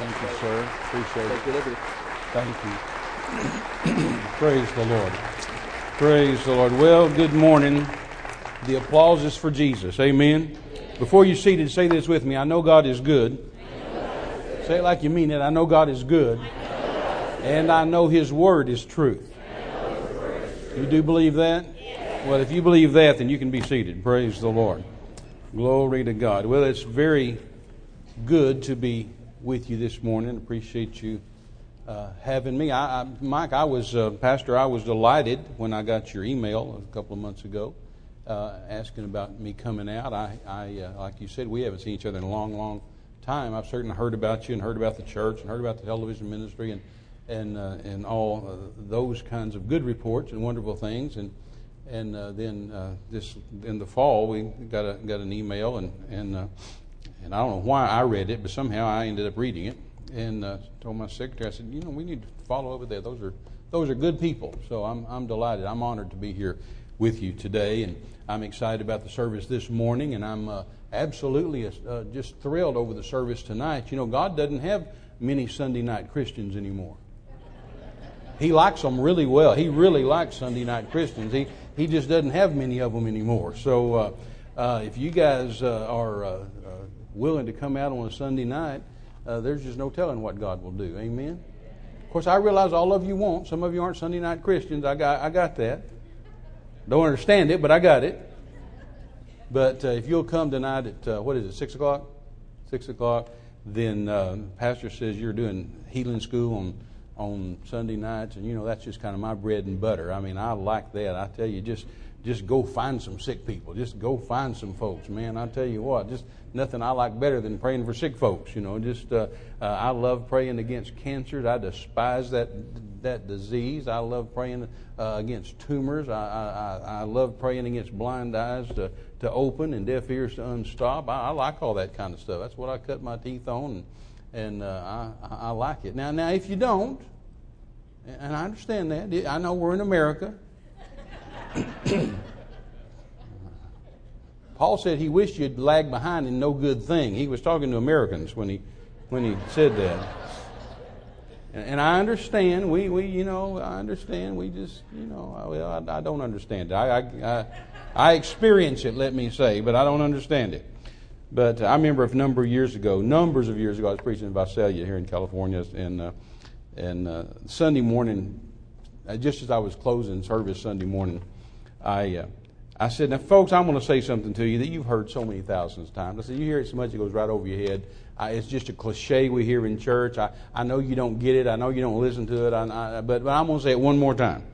Thank you, sir. Appreciate it. Take liberty. Thank you. Praise the Lord. Praise the Lord. Well, good morning. The applause is for Jesus. Amen. Before you're seated, say this with me. I know God is good. Say it like you mean it. I know God is good. And I know His Word is truth. You do believe that? Well, if you believe that, then you can be seated. Praise the Lord. Glory to God. Well, it's very good to be with you this morning. Appreciate you uh, having me. I, I, Mike, I was, uh, Pastor, I was delighted when I got your email a couple of months ago uh, asking about me coming out. I, I uh, like you said, we haven't seen each other in a long, long time. I've certainly heard about you and heard about the church and heard about the television ministry and and uh, and all uh, those kinds of good reports and wonderful things. And and then uh, this in the fall we got a got an email and and uh, and I don't know why I read it, but somehow I ended up reading it and uh, told my secretary. I said, you know, we need to follow over there. Those are those are good people. So I'm I'm delighted. I'm honored to be here with you today, and I'm excited about the service this morning, and I'm uh, absolutely uh, just thrilled over the service tonight. You know, God doesn't have many Sunday night Christians anymore. He likes them really well. He really likes Sunday night Christians. He he just doesn't have many of them anymore. So uh, uh, if you guys uh, are uh, uh, willing to come out on a Sunday night, uh, there's just no telling what God will do. Amen. Of course, I realize all of you won't. Some of you aren't Sunday night Christians. I got I got that. Don't understand it, but I got it. But uh, if you'll come tonight at uh, what is it, six o'clock? Six o'clock. Then uh, Pastor says you're doing healing school on on Sunday nights, and you know that's just kind of my bread and butter. I mean, I like that. I tell you, just just go find some sick people. Just go find some folks, man. I tell you what, just nothing I like better than praying for sick folks. You know, just uh, uh, I love praying against cancers. I despise that that disease. I love praying uh, against tumors. I, I I love praying against blind eyes to to open and deaf ears to unstop. I, I like all that kind of stuff. That's what I cut my teeth on. And, and uh, I, I like it. Now, now, if you don't, and I understand that, I know we're in America. Paul said he wished you'd lag behind in no good thing. He was talking to Americans when he when he said that. And, and I understand. We, we you know I understand. We just you know well I, I don't understand it. I, I I I experience it. Let me say, but I don't understand it. But I remember a number of years ago, numbers of years ago, I was preaching in Visalia here in California, and uh, and uh, Sunday morning, uh, just as I was closing service Sunday morning, I uh, I said, "Now, folks, I'm going to say something to you that you've heard so many thousands of times." I said, "You hear it so much it goes right over your head. I, it's just a cliche we hear in church. I, I know you don't get it. I know you don't listen to it. I, I, but but I'm going to say it one more time.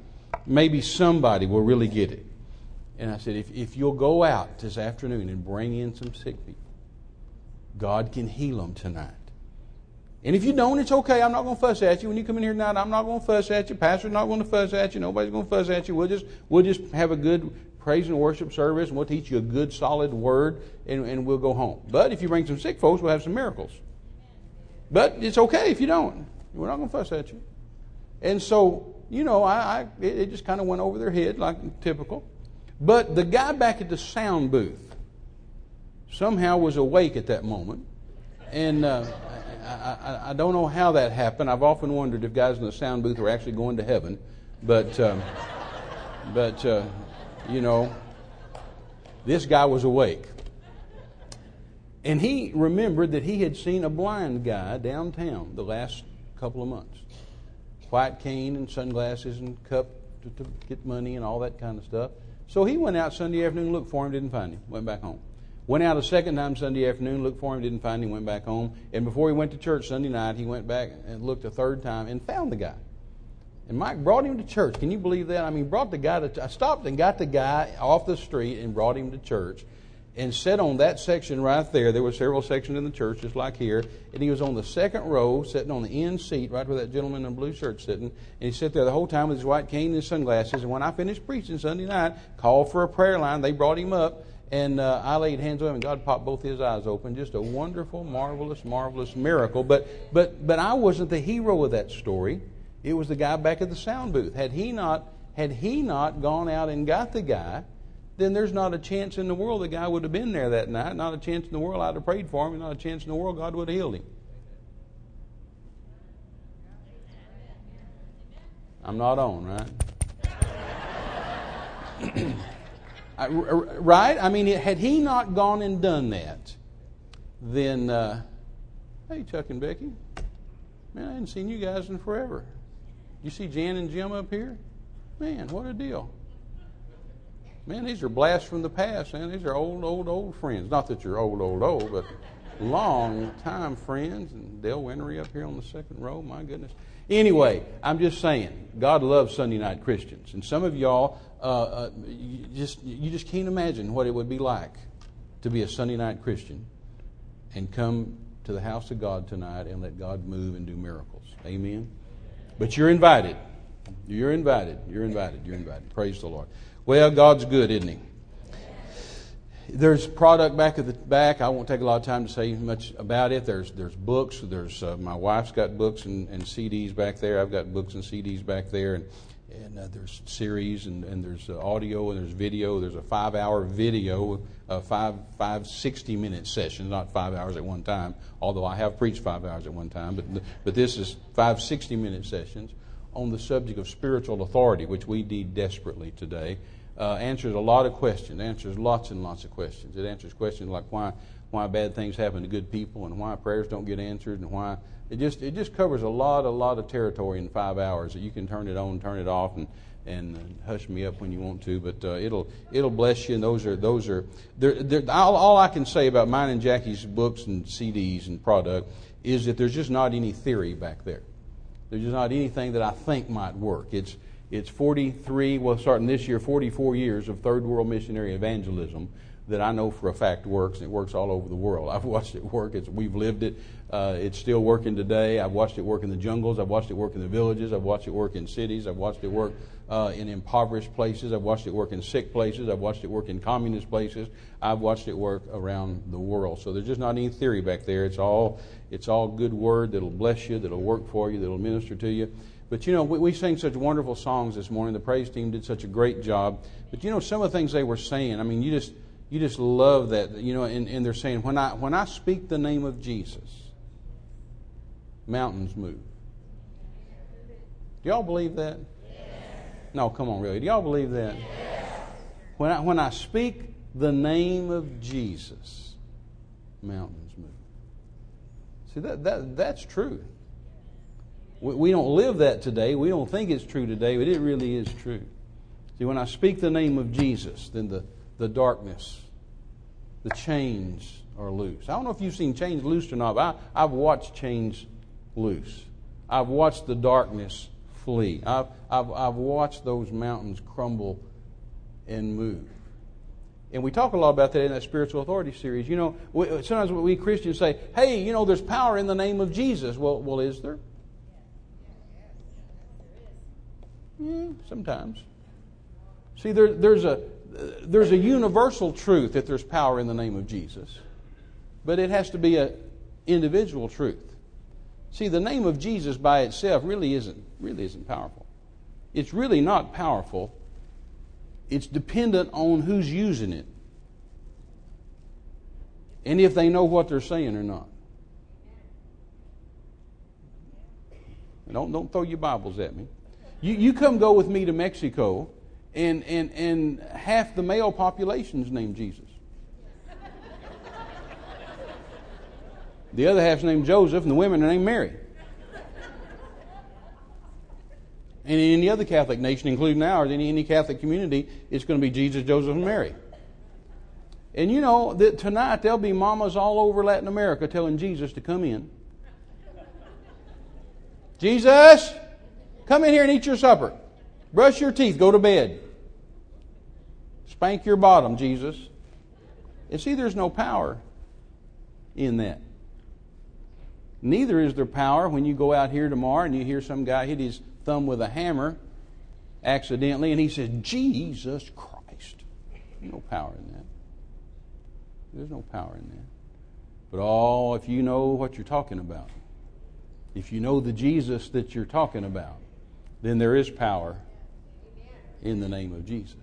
Maybe somebody will really get it." And I said, "If if you'll go out this afternoon and bring in some sick people." God can heal them tonight. And if you don't, it's okay. I'm not going to fuss at you. When you come in here tonight, I'm not going to fuss at you. Pastor's not going to fuss at you. Nobody's going to fuss at you. We'll just, we'll just have a good praise and worship service, and we'll teach you a good, solid word, and, and we'll go home. But if you bring some sick folks, we'll have some miracles. But it's okay if you don't. We're not going to fuss at you. And so, you know, I, I it, it just kind of went over their head, like typical. But the guy back at the sound booth, somehow was awake at that moment. And uh, I, I, I, don't know how that happened. I've often wondered if guys in the sound booth were actually going to heaven. But, um, but uh, you know, this guy was awake. And he remembered that he had seen a blind guy downtown the last couple of months. White cane and sunglasses and cup to, to get money and all that kind of stuff. So he went out Sunday afternoon, looked for him, didn't find him, went back home. Went out a second time Sunday afternoon, looked for him, didn't find him, went back home. And before he went to church Sunday night, he went back and looked a third time and found the guy. And Mike brought him to church. Can you believe that? I mean, brought the guy to. I stopped and got the guy off the street and brought him to church, and sat on that section right there. There were several sections in the church, just like here, and he was on the second row, sitting on the end seat, right where that gentleman in the blue shirt sitting. And he sat there the whole time with his white cane and his sunglasses. And when I finished preaching Sunday night, called for a prayer line. They brought him up and uh, I laid hands on him, and God popped both his eyes open. Just a wonderful, marvelous, marvelous miracle. But, but, but I wasn't the hero of that story. It was the guy back at the sound booth. Had he not, had he not gone out and got the guy, then there's not a chance in the world the guy would have been there that night. Not a chance in the world I'd have prayed for him, and not a chance in the world God would have healed him. I'm not on, right? Right? I mean, had he not gone and done that, then, uh, hey, Chuck and Becky, man, I hadn't seen you guys in forever. You see Jan and Jim up here? Man, what a deal. Man, these are blasts from the past, man. These are old, old, old friends. Not that you're old, old, old, but long time friends. And Dale Winery up here on the second row, my goodness. Anyway, I'm just saying, God loves Sunday night Christians. And some of y'all, uh, uh, you, just, you just can't imagine what it would be like to be a Sunday night Christian and come to the house of God tonight and let God move and do miracles. Amen? But you're invited. You're invited. You're invited. You're invited. Praise the Lord. Well, God's good, isn't He? There's product back at the back. I won't take a lot of time to say much about it. There's there's books. There's uh, my wife's got books and, and CDs back there. I've got books and CDs back there, and and uh, there's series and, and there's uh, audio and there's video. There's a five hour video, uh, five five sixty minute sessions, not five hours at one time. Although I have preached five hours at one time, but but this is five sixty-minute sessions on the subject of spiritual authority, which we need desperately today uh, answers a lot of questions, answers lots and lots of questions. It answers questions like why, why bad things happen to good people and why prayers don't get answered and why it just, it just covers a lot, a lot of territory in five hours that you can turn it on, turn it off, and, and hush me up when you want to, but uh, it'll it'll bless you. And those are those are they're, they're, all, all I can say about mine and Jackie's books and CDs and product is that there's just not any theory back there. There's just not anything that I think might work. It's it's 43, well, starting this year, 44 years of third world missionary evangelism that I know for a fact works, it works all over the world. I've watched it work. It's, we've lived it. Uh, it's still working today. I've watched it work in the jungles. I've watched it work in the villages. I've watched it work in cities. I've watched it work uh, in impoverished places. I've watched it work in sick places. I've watched it work in communist places. I've watched it work around the world. So there's just not any theory back there. It's all, it's all good word that'll bless you, that'll work for you, that'll minister to you. But you know, we, we sang such wonderful songs this morning. The praise team did such a great job. But you know, some of the things they were saying, I mean, you just you just love that. You know, and, and they're saying, when I when I speak the name of Jesus, mountains move. Do y'all believe that? Yes. No, come on, really. Do y'all believe that? Yes. When I when I speak the name of Jesus, mountains move. See that, that that's true. We don't live that today. We don't think it's true today, but it really is true. See, when I speak the name of Jesus, then the, the darkness, the chains are loose. I don't know if you've seen chains loose or not, but I, I've watched chains loose. I've watched the darkness flee. I've, I've, I've watched those mountains crumble and move. And we talk a lot about that in that spiritual authority series. You know, we, sometimes we Christians say, hey, you know, there's power in the name of Jesus. Well, well is there? Mm, sometimes. See, there, there's, a, there's a universal truth that there's power in the name of Jesus, but it has to be an individual truth. See, the name of Jesus by itself really isn't, really isn't powerful. It's really not powerful. It's dependent on who's using it and if they know what they're saying or not. Don't, don't throw your Bibles at me. You, you come go with me to Mexico, and, and, and half the male population is named Jesus. The other half's named Joseph, and the women are named Mary. And in any other Catholic nation, including ours, any, any Catholic community, it's going to be Jesus, Joseph, and Mary. And you know that tonight there'll be mamas all over Latin America telling Jesus to come in. Jesus, Come in here and eat your supper. Brush your teeth. Go to bed. Spank your bottom, Jesus. And see, there's no power in that. Neither is there power when you go out here tomorrow and you hear some guy hit his thumb with a hammer accidentally and he says, Jesus Christ. There's no power in that. There's no power in that. But oh, if you know what you're talking about, if you know the Jesus that you're talking about, then there is power in the name of Jesus.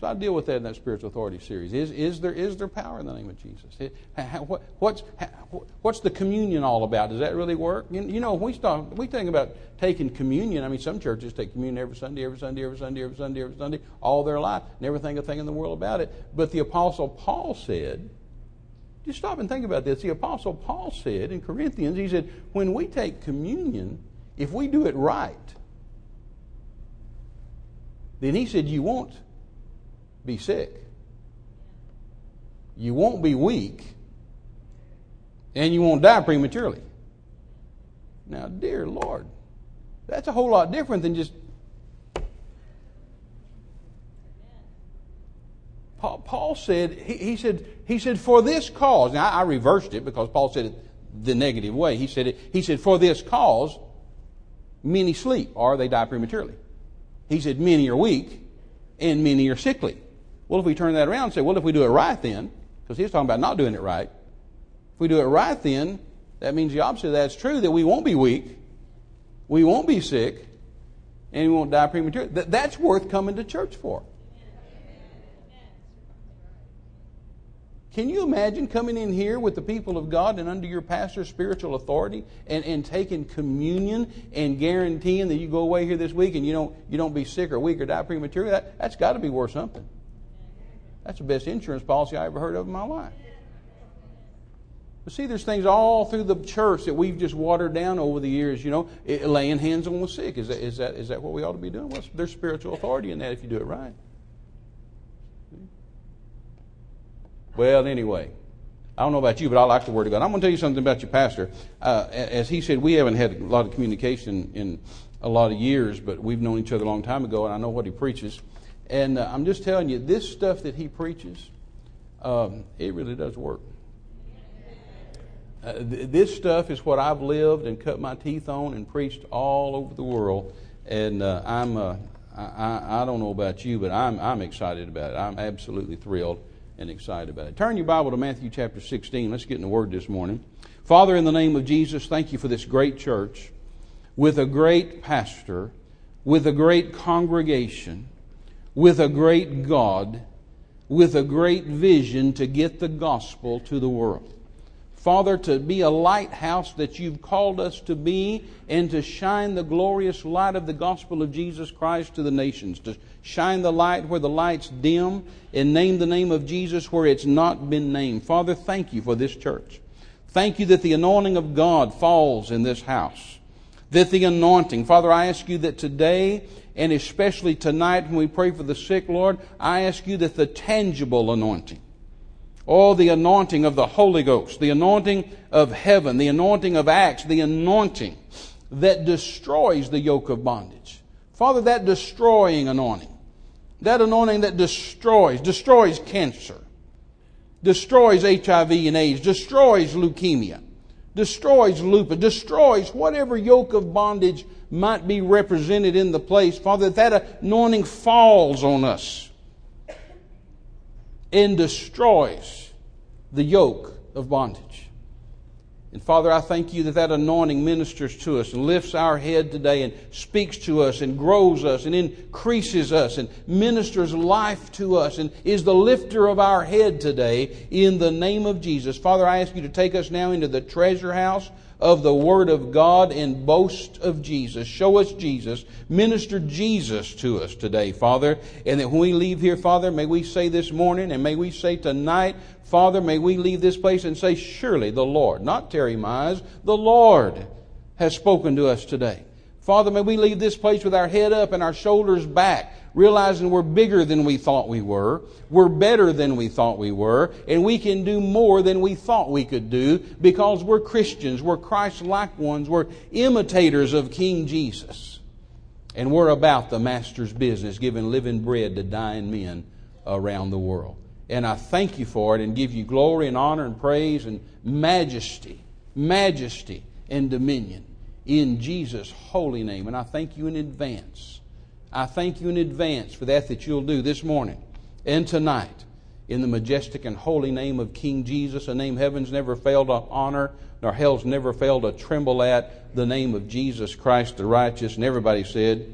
So I deal with that in that spiritual authority series. Is, is, there, is there power in the name of Jesus? It, how, what, what's, how, what's the communion all about? Does that really work? You, you know, we, start, we think about taking communion. I mean, some churches take communion every Sunday, every Sunday, every Sunday, every Sunday, every Sunday, all their life. Never think a thing in the world about it. But the Apostle Paul said, just stop and think about this. The Apostle Paul said in Corinthians, he said, when we take communion, if we do it right, then he said, you won't be sick. You won't be weak. And you won't die prematurely. Now, dear Lord, that's a whole lot different than just. Paul, Paul said, he, he, said, he said, for this cause. Now, I, I reversed it because Paul said it the negative way. He said, it, he said, for this cause, many sleep or they die prematurely. He said, many are weak and many are sickly. Well, if we turn that around and say, well, if we do it right then, because he's talking about not doing it right, if we do it right then, that means the opposite of that's true, that we won't be weak, we won't be sick, and we won't die prematurely. That's worth coming to church for. Can you imagine coming in here with the people of God and under your pastor's spiritual authority and, and taking communion and guaranteeing that you go away here this week and you don't, you don't be sick or weak or die prematurely? That, that's got to be worth something. That's the best insurance policy I ever heard of in my life. But see, there's things all through the church that we've just watered down over the years. You know, it, laying hands on the sick. Is that, is that is that what we ought to be doing? Well, there's spiritual authority in that if you do it right. Well, anyway, I don't know about you, but I like the Word of God. I'm going to tell you something about your pastor. Uh, as he said, we haven't had a lot of communication in a lot of years, but we've known each other a long time ago, and I know what he preaches. And uh, I'm just telling you, this stuff that he preaches, um, it really does work. Uh, th- this stuff is what I've lived and cut my teeth on and preached all over the world. And uh, I'm, uh, I, I don't know about you, but I'm, I'm excited about it. I'm absolutely thrilled and excited about it. Turn your Bible to Matthew chapter 16. Let's get in the Word this morning. Father, in the name of Jesus, thank you for this great church with a great pastor, with a great congregation with a great God, with a great vision to get the gospel to the world. Father, to be a lighthouse that you've called us to be and to shine the glorious light of the gospel of Jesus Christ to the nations, to shine the light where the light's dim and name the name of Jesus where it's not been named. Father, thank you for this church. Thank you that the anointing of God falls in this house. That the anointing, Father, I ask you that today and especially tonight when we pray for the sick, Lord, I ask you that the tangible anointing, oh, the anointing of the Holy Ghost, the anointing of heaven, the anointing of Acts, the anointing that destroys the yoke of bondage. Father, that destroying anointing, that anointing that destroys, destroys cancer, destroys HIV and AIDS, destroys leukemia, destroys lupus, destroys whatever yoke of bondage might be represented in the place. Father, that anointing falls on us and destroys the yoke of bondage. And Father, I thank you that that anointing ministers to us and lifts our head today and speaks to us and grows us and increases us and ministers life to us and is the lifter of our head today in the name of Jesus. Father, I ask you to take us now into the treasure house of the Word of God and boast of Jesus. Show us Jesus. Minister Jesus to us today, Father. And that when we leave here, Father, may we say this morning and may we say tonight, Father, may we leave this place and say, surely the Lord, not Terry Mize, the Lord has spoken to us today. Father, may we leave this place with our head up and our shoulders back realizing we're bigger than we thought we were, we're better than we thought we were, and we can do more than we thought we could do because we're Christians, we're Christ like ones, we're imitators of King Jesus. And we're about the Master's business, giving living bread to dying men around the world. And I thank you for it and give you glory and honor and praise and majesty, majesty and dominion in Jesus' holy name. And I thank you in advance I thank you in advance for that that you'll do this morning and tonight in the majestic and holy name of King Jesus, a name heaven's never failed to honor, nor hell's never failed to tremble at, the name of Jesus Christ the righteous. And everybody said,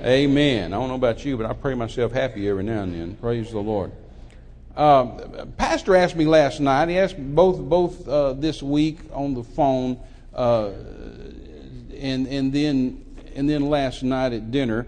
Amen. I don't know about you, but I pray myself happy every now and then. Praise the Lord. Uh, Pastor asked me last night. He asked both both uh, this week on the phone, uh, and and then and then last night at dinner.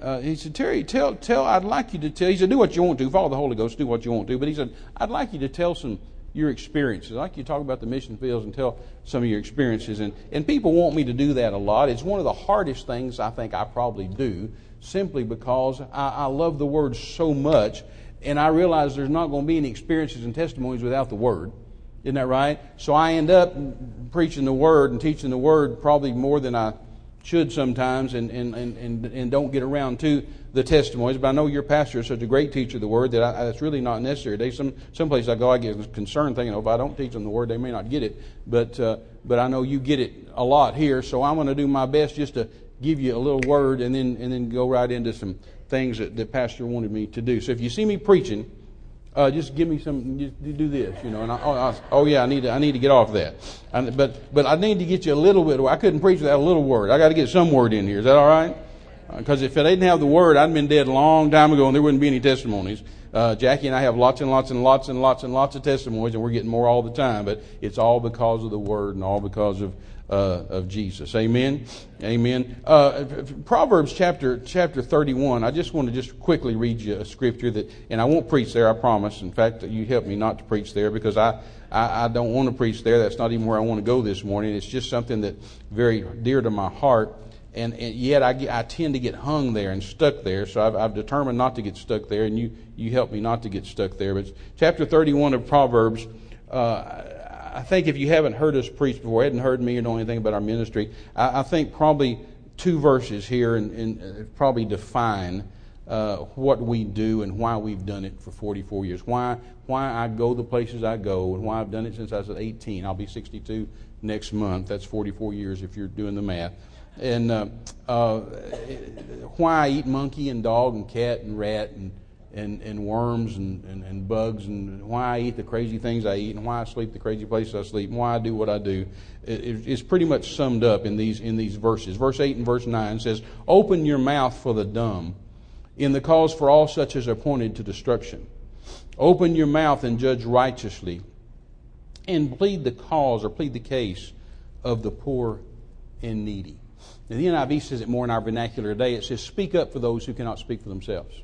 Uh, he said, Terry, tell tell. I'd like you to tell. He said, do what you want to. Follow the Holy Ghost. Do what you want to. But he said, I'd like you to tell some your experiences. I'd like you to talk about the mission fields and tell some of your experiences. And, and people want me to do that a lot. It's one of the hardest things I think I probably do simply because I, I love the Word so much and I realize there's not going to be any experiences and testimonies without the Word. Isn't that right? So I end up preaching the Word and teaching the Word probably more than I should sometimes and, and, and, and, don't get around to the testimonies. But I know your pastor is such a great teacher of the Word that I, really not necessary. They, some, some places I go, I get concerned thinking, oh, if I don't teach them the Word, they may not get it. But, uh, but I know you get it a lot here, so I'm going to do my best just to give you a little word and then, and then go right into some things that the pastor wanted me to do. So if you see me preaching, uh, just give me some. Just do this, you know. And I, oh, I, oh, yeah, I need to. I need to get off that. But but I need to get you a little bit. I couldn't preach without a little word. I got to get some word in here. Is that all right? Because uh, if I didn't have the word, I'd been dead a long time ago, and there wouldn't be any testimonies. Uh, Jackie and I have lots and lots and lots and lots and lots of testimonies, and we're getting more all the time. But it's all because of the word, and all because of uh, of Jesus. Amen. Amen. Uh, Proverbs chapter chapter 31. I just want to just quickly read you a scripture that, and I won't preach there. I promise. In fact, you help me not to preach there because I, I, I don't want to preach there. That's not even where I want to go this morning. It's just something that very dear to my heart. And, and yet I, get, I tend to get hung there and stuck there. So I've, I've determined not to get stuck there, and you, you help me not to get stuck there. But chapter 31 of Proverbs, uh, I think if you haven't heard us preach before, hadn't heard me or know anything about our ministry, I, I think probably two verses here and, and uh, probably define uh, what we do and why we've done it for 44 years. Why why I go the places I go and why I've done it since I was 18. I'll be 62 next month. That's 44 years if you're doing the math. And uh, uh, why I eat monkey and dog and cat and rat and and, and worms and, and, and, bugs and why I eat the crazy things I eat and why I sleep the crazy places I sleep and why I do what I do it, it's pretty much summed up in these, in these verses. Verse 8 and verse 9 says, Open your mouth for the dumb in the cause for all such as are appointed to destruction. Open your mouth and judge righteously and plead the cause or plead the case of the poor and needy. Now, the NIV says it more in our vernacular today. It says, Speak up for those who cannot speak for themselves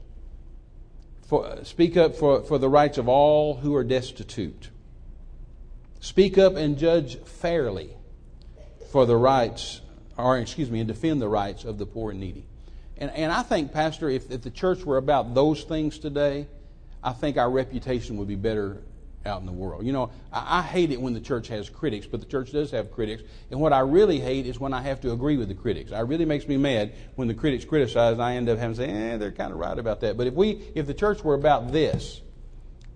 for, speak up for, for the rights of all who are destitute. Speak up and judge fairly for the rights, or excuse me, and defend the rights of the poor and needy. And, and I think, Pastor, if, if the church were about those things today, I think our reputation would be better out in the world. You know, I, I, hate it when the church has critics, but the church does have critics. And what I really hate is when I have to agree with the critics. It really makes me mad when the critics criticize and I end up having to say, eh, they're kind of right about that. But if we, if the church were about this,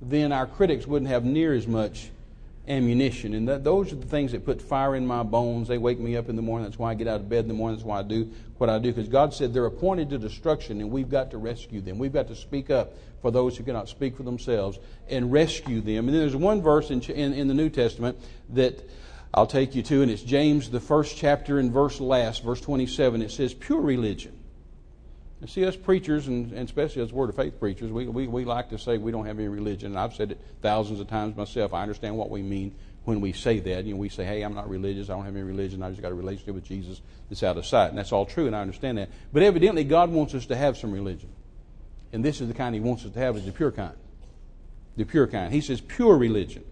then our critics wouldn't have near as much ammunition. And that, those are the things that put fire in my bones. They wake me up in the morning. That's why I get out of bed in the morning. That's why I do what I do. Because God said they're appointed to destruction, and we've got to rescue them. We've got to speak up for those who cannot speak for themselves and rescue them. And then there's one verse in, in, in the New Testament that I'll take you to, and it's James, the first chapter, and verse last, verse 27. It says, Pure religion. See, us preachers, and, and especially as Word of Faith preachers, we, we, we like to say we don't have any religion. And I've said it thousands of times myself. I understand what we mean when we say that. You know, we say, hey, I'm not religious. I don't have any religion. I just got a relationship with Jesus that's out of sight. And that's all true, and I understand that. But evidently, God wants us to have some religion. And this is the kind He wants us to have, is the pure kind. The pure kind. He says, pure religion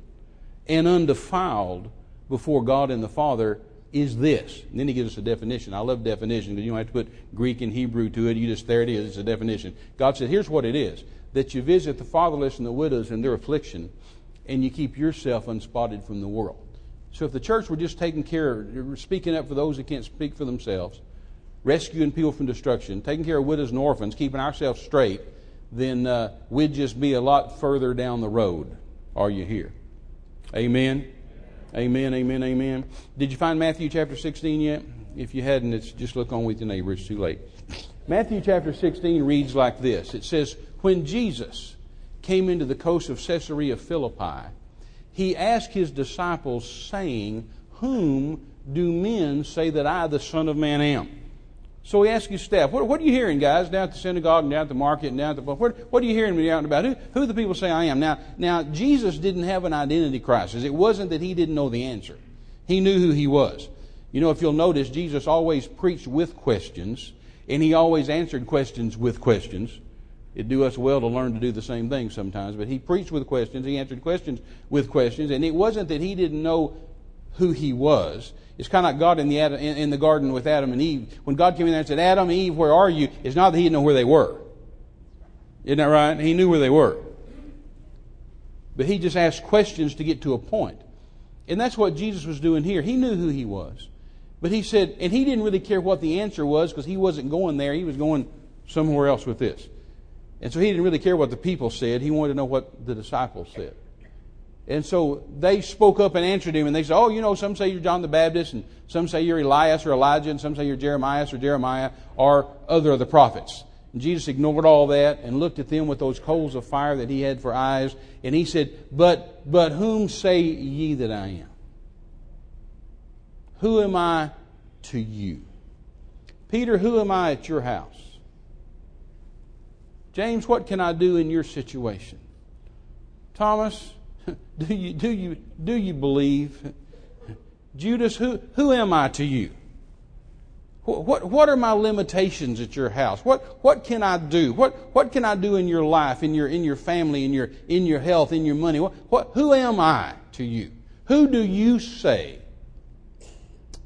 and undefiled before God and the Father is this. And then he gives us a definition. I love definition because you don't have to put Greek and Hebrew to it. You just, there it is. It's a definition. God said, here's what it is that you visit the fatherless and the widows in their affliction, and you keep yourself unspotted from the world. So if the church were just taking care, speaking up for those that can't speak for themselves, rescuing people from destruction, taking care of widows and orphans, keeping ourselves straight, then uh, we'd just be a lot further down the road. Are you here? Amen. Amen, amen, amen. Did you find Matthew chapter 16 yet? If you hadn't, it's just look on with your neighbor. It's too late. Matthew chapter 16 reads like this It says, When Jesus came into the coast of Caesarea Philippi, he asked his disciples, saying, Whom do men say that I, the Son of Man, am? So he asked his staff, what, what, are you hearing, guys, down at the synagogue and down at the market and down at the what, what are you hearing me out and about? Who, who the people say I am? Now, now, Jesus didn't have an identity crisis. It wasn't that he didn't know the answer. He knew who he was. You know, if you'll notice, Jesus always preached with questions, and he always answered questions with questions. It'd do us well to learn to do the same thing sometimes, but he preached with questions, he answered questions with questions, and it wasn't that he didn't know who he was. It's kind of like God in the, in the garden with Adam and Eve. When God came in there and said, Adam, Eve, where are you? It's not that he didn't know where they were. Isn't that right? He knew where they were. But he just asked questions to get to a point. And that's what Jesus was doing here. He knew who he was. But he said, and he didn't really care what the answer was because he wasn't going there. He was going somewhere else with this. And so he didn't really care what the people said. He wanted to know what the disciples said. And so they spoke up and answered him, and they said, Oh, you know, some say you're John the Baptist, and some say you're Elias or Elijah, and some say you're Jeremiah or Jeremiah, or other of the prophets. And Jesus ignored all that and looked at them with those coals of fire that he had for eyes, and he said, But, but whom say ye that I am? Who am I to you? Peter, who am I at your house? James, what can I do in your situation? Thomas, do you, do you, do you believe? Judas, who, who am I to you? What, what are my limitations at your house? What, what can I do? What, what can I do in your life, in your, in your family, in your, in your health, in your money? What, what, who am I to you? Who do you say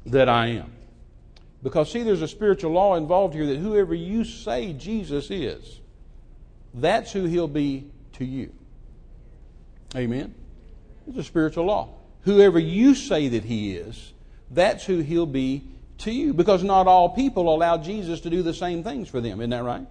that I am? Because, see, there's a spiritual law involved here that whoever you say Jesus is, that's who he'll be to you. Amen? It's a spiritual law. Whoever you say that he is, that's who he'll be to you. Because not all people allow Jesus to do the same things for them. Isn't that right?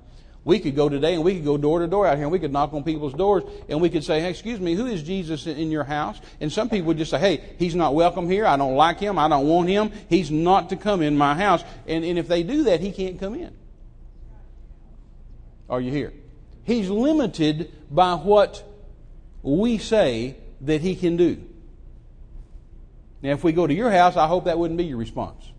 We could go today and we could go door to door out here and we could knock on people's doors and we could say, hey, excuse me, who is Jesus in your house? And some people would just say, hey, he's not welcome here. I don't like him. I don't want him. He's not to come in my house. And, and if they do that, he can't come in. Are you here? He's limited by what we say that he can do. Now, if we go to your house, I hope that wouldn't be your response.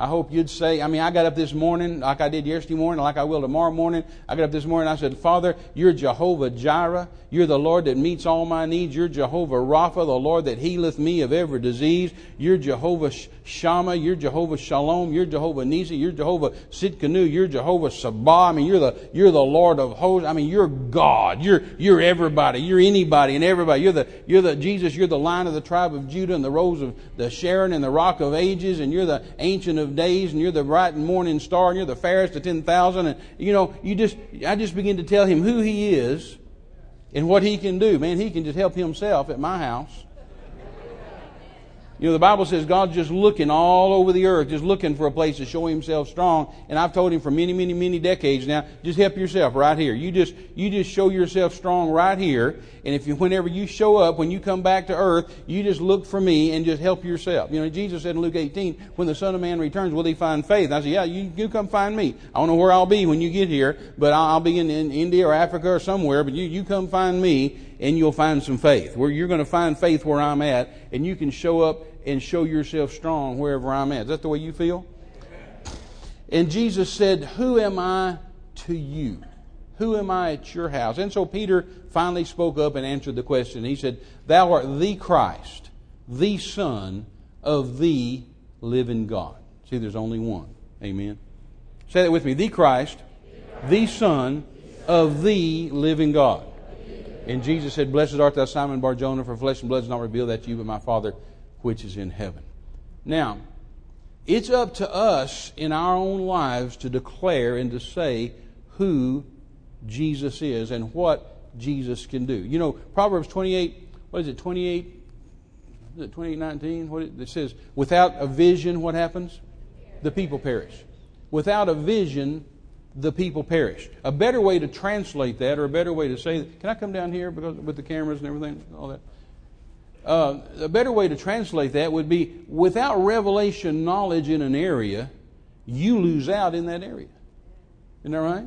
I hope you'd say, I mean, I got up this morning like I did yesterday morning, like I will tomorrow morning. I got up this morning I said, Father, you're Jehovah Jireh. You're the Lord that meets all my needs. You're Jehovah Rapha, the Lord that healeth me of every disease. You're Jehovah Shammah. You're Jehovah Shalom. You're Jehovah Nisi. You're Jehovah Tsidkenu. You're Jehovah Sabah. I mean, you're the, you're the Lord of hosts. I mean, you're God. You're, you're everybody. You're anybody and everybody. You're the, you're the, Jesus, you're the line of the tribe of Judah and the rose of the Sharon and the rock of ages and you're the ancient of days and you're the bright and morning star and you're the fairest of 10,000 and, you know, you just, I just begin to tell him who he is and what he can do. Man, he can just help himself at my house. You know, the Bible says God's just looking all over the earth, just looking for a place to show himself strong. And I've told him for many, many, many decades now, just help yourself right here. You just, you just show yourself strong right here. And if you, whenever you show up, when you come back to earth, you just look for me and just help yourself. You know, Jesus said in Luke 18, when the Son of Man returns, will he find faith? And I said, yeah, you, you come find me. I don't know where I'll be when you get here, but I'll be in, in India or Africa or somewhere, but you, you come find me and you'll find some faith. Where you're going to find faith where I'm at and you can show up and show yourself strong wherever I'm at. Is that the way you feel? And Jesus said, Who am I to you? Who am I at your house? And so Peter finally spoke up and answered the question. He said, Thou art the Christ, the Son of the living God. See, there's only one. Amen. Say that with me. The Christ, the Son of the living God. And Jesus said, Blessed art thou, Simon Barjona, for flesh and blood has not revealed that to you, but my Father which is in heaven. Now, it's up to us in our own lives to declare and to say who Jesus is and what Jesus can do. You know, Proverbs 28, what is it, 28? Is it 28, 19? What it, it says, without a vision, what happens? The people perish. Without a vision, the people perish. A better way to translate that, or a better way to say that, can I come down here because with the cameras and everything, all that? Uh, a better way to translate that would be without revelation knowledge in an area, you lose out in that area. Isn't that right?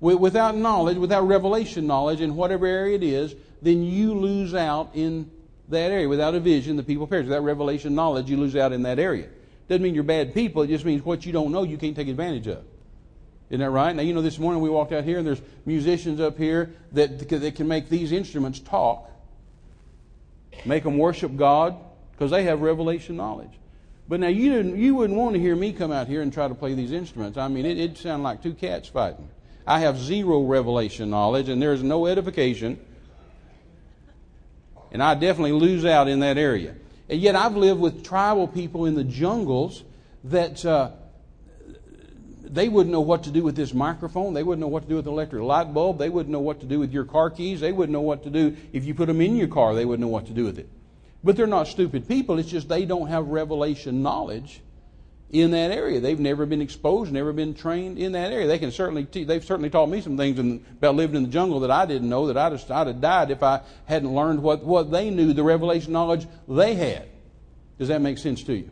Without knowledge, without revelation knowledge in whatever area it is, then you lose out in that area. Without a vision, the people perish. Without revelation knowledge, you lose out in that area. Doesn't mean you're bad people. It just means what you don't know you can't take advantage of. Isn't that right? Now, you know, this morning we walked out here and there's musicians up here that, that can make these instruments talk, make them worship God, because they have revelation knowledge. But now you didn't, you wouldn't want to hear me come out here and try to play these instruments. I mean, it, it'd sound like two cats fighting. I have zero revelation knowledge, and there's no edification. And I definitely lose out in that area. And yet I've lived with tribal people in the jungles that uh, they wouldn't know what to do with this microphone. They wouldn't know what to do with the electric light bulb. They wouldn't know what to do with your car keys. They wouldn't know what to do if you put them in your car. They wouldn't know what to do with it. But they're not stupid people. It's just they don't have revelation knowledge in that area. They've never been exposed, never been trained in that area. They can certainly te- they've certainly taught me some things in, about living in the jungle that I didn't know that I'd have, I'd have died if I hadn't learned what, what they knew, the revelation knowledge they had. Does that make sense to you?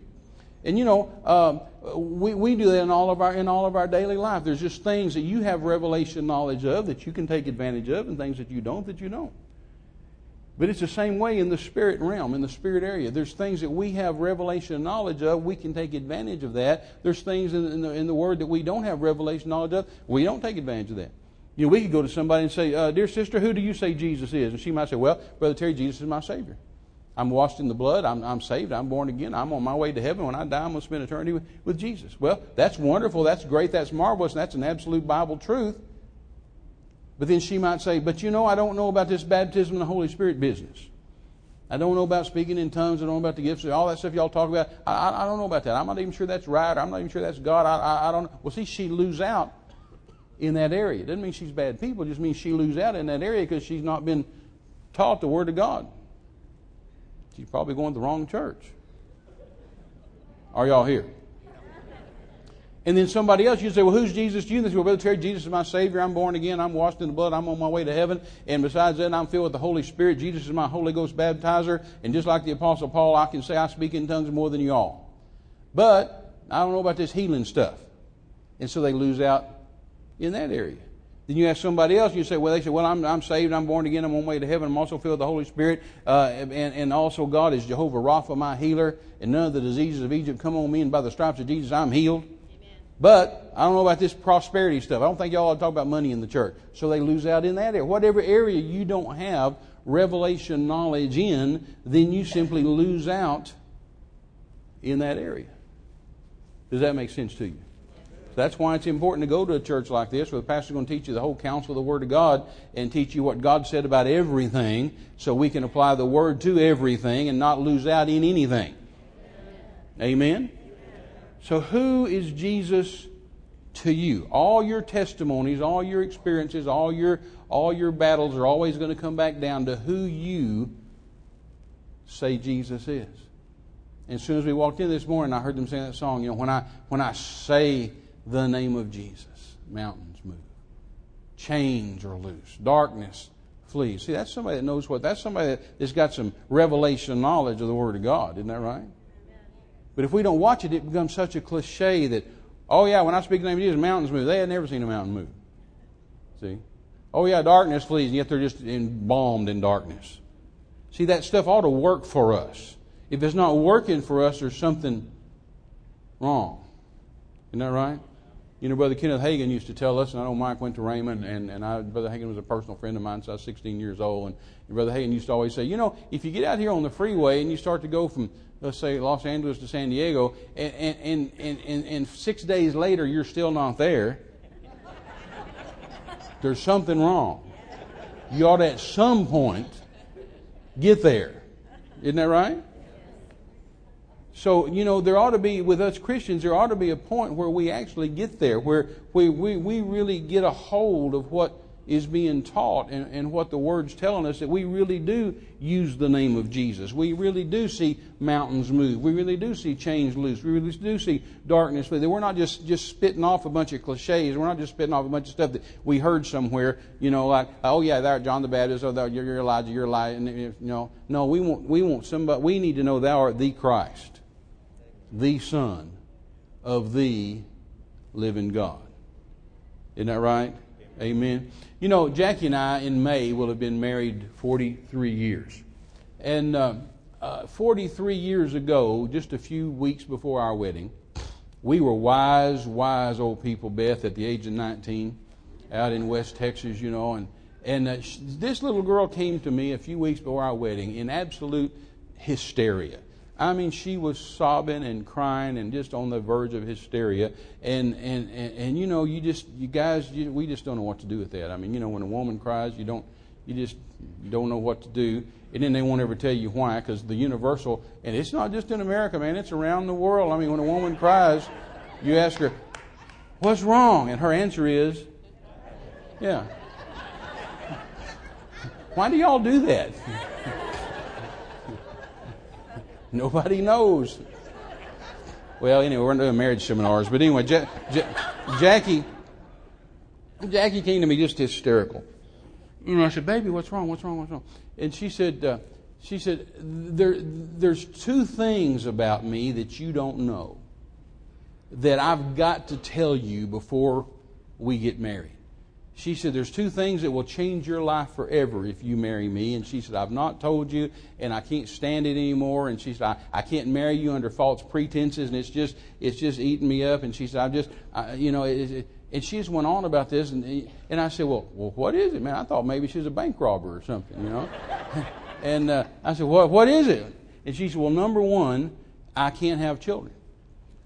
And you know, um, we, we do that in all of our in all of our daily life. There's just things that you have revelation knowledge of that you can take advantage of, and things that you don't that you don't. But it's the same way in the spirit realm, in the spirit area. There's things that we have revelation knowledge of. We can take advantage of that. There's things in, in, the, in the Word that we don't have revelation knowledge of. We don't take advantage of that. You know, we could go to somebody and say, uh, Dear sister, who do you say Jesus is? And she might say, Well, Brother Terry, Jesus is my Savior. I'm washed in the blood. I'm, I'm saved. I'm born again. I'm on my way to heaven. When I die, I'm going to spend eternity with, with Jesus. Well, that's wonderful. That's great. That's marvelous. And that's an absolute Bible truth. But then she might say, But you know, I don't know about this baptism in the Holy Spirit business. I don't know about speaking in tongues. I don't know about the gifts. All that stuff y'all talk about. I, I, I don't know about that. I'm not even sure that's right. I'm not even sure that's God. I, I, don't know. Well, see, she lose out in that area. It doesn't mean she's bad people. It just means she lose out in that area because she's not been taught the Word of God. She's probably going to the wrong church. Are y'all here? And then somebody else, you say, well, who's Jesus to you? And they say, well, Brother Terry, Jesus is my Savior. I'm born again. I'm washed in the blood. I'm on my way to heaven. And besides that, I'm filled with the Holy Spirit. Jesus is my Holy Ghost baptizer. And just like the Apostle Paul, I can say I speak in tongues more than you all. But I don't know about this healing stuff. And so they lose out in that area. Then you ask somebody else, and you say, well, they say, well, I'm, I'm saved, I'm born again, I'm on my way to heaven, I'm also filled with the Holy Spirit, uh, and, and also God is Jehovah Rapha, my healer, and none of the diseases of Egypt come on me, and by the stripes of Jesus I'm healed. But I don't know about this prosperity stuff. I don't think y'all ought to talk about money in the church. So they lose out in that area. Whatever area you don't have revelation knowledge in, then you simply lose out in that area. Does that make sense to you? That's why it's important to go to a church like this where the pastor's going to teach you the whole counsel of the Word of God and teach you what God said about everything so we can apply the Word to everything and not lose out in anything. Amen? So, who is Jesus to you? All your testimonies, all your experiences, all your, all your battles are always going to come back down to who you say Jesus is. And as soon as we walked in this morning, I heard them sing that song. You know, when I when I say the name of Jesus, mountains move, chains are loose, darkness flees. See, that's somebody that knows what. That's somebody that's got some revelation knowledge of the Word of God. Isn't that right? But if we don't watch it, it becomes such a cliche that, oh yeah, when I speak the name of Jesus, mountains move. They had never seen a mountain move. See? Oh yeah, darkness flees, and yet they're just embalmed in darkness. See, that stuff ought to work for us. If it's not working for us, there's something wrong. Isn't that right? You know, Brother Kenneth Hagin used to tell us, and I know Mike went to Rhema, and, and I, Brother Hagin was a personal friend of mine since I was 16 years old. And, Brother Hagin used to always say, you know, if you get out here on the freeway and you start to go from let's say Los Angeles to San Diego, and, and, and, and, and six days later you're still not there, there's something wrong. You ought to at some point get there. Isn't that right? So, you know, there ought to be, with us Christians, there ought to be a point where we actually get there, where we, we, we really get a hold of what is being taught and, and, what the Word's telling us that we really do use the name of Jesus. We really do see mountains move. We really do see chains loose. We really do see darkness flee. We're not just, just spitting off a bunch of cliches. We're not just spitting off a bunch of stuff that we heard somewhere, you know, like, oh yeah, thou John the Baptist, or thou, you're, you're Elijah, you're Elijah. And, you know, no, we want, we want somebody, we need to know thou art the Christ, the Son of the living God. Isn't that right? Amen. You know, Jackie and I in May will have been married 43 years. And uh, uh, 43 years ago, just a few weeks before our wedding, we were wise, wise old people, Beth, at the age of 19, out in West Texas, you know, and and uh, sh- this little girl came to me a few weeks before our wedding in absolute hysteria. I mean, she was sobbing and crying and just on the verge of hysteria. And and and, and you know, you just you guys, you, we just don't know what to do with that. I mean, you know, when a woman cries, you don't you just don't know what to do. And then they won't ever tell you why, because the universal, and it's not just in America, man, it's around the world. I mean, when a woman cries, you ask her, What's wrong? And her answer is, Yeah. Why do y'all do that? Nobody knows. Well, anyway, we're doing marriage seminars, but anyway, ja- ja- Jackie, Jackie came to me just hysterical. You know, I said, "Baby, what's wrong? What's wrong? What's wrong?" And she said, uh, "She said there, there's two things about me that you don't know that I've got to tell you before we get married." She said, There's two things that will change your life forever if you marry me. And she said, I've not told you, and I can't stand it anymore. And she said, I, I can't marry you under false pretenses, and it's just it's just eating me up. And she said, I'm just, I, you know, it, it, and she just went on about this. And, and I said, well, well, what is it, man? I thought maybe she was a bank robber or something, you know? and uh, I said, what, what is it? And she said, well, number one, I can't have children.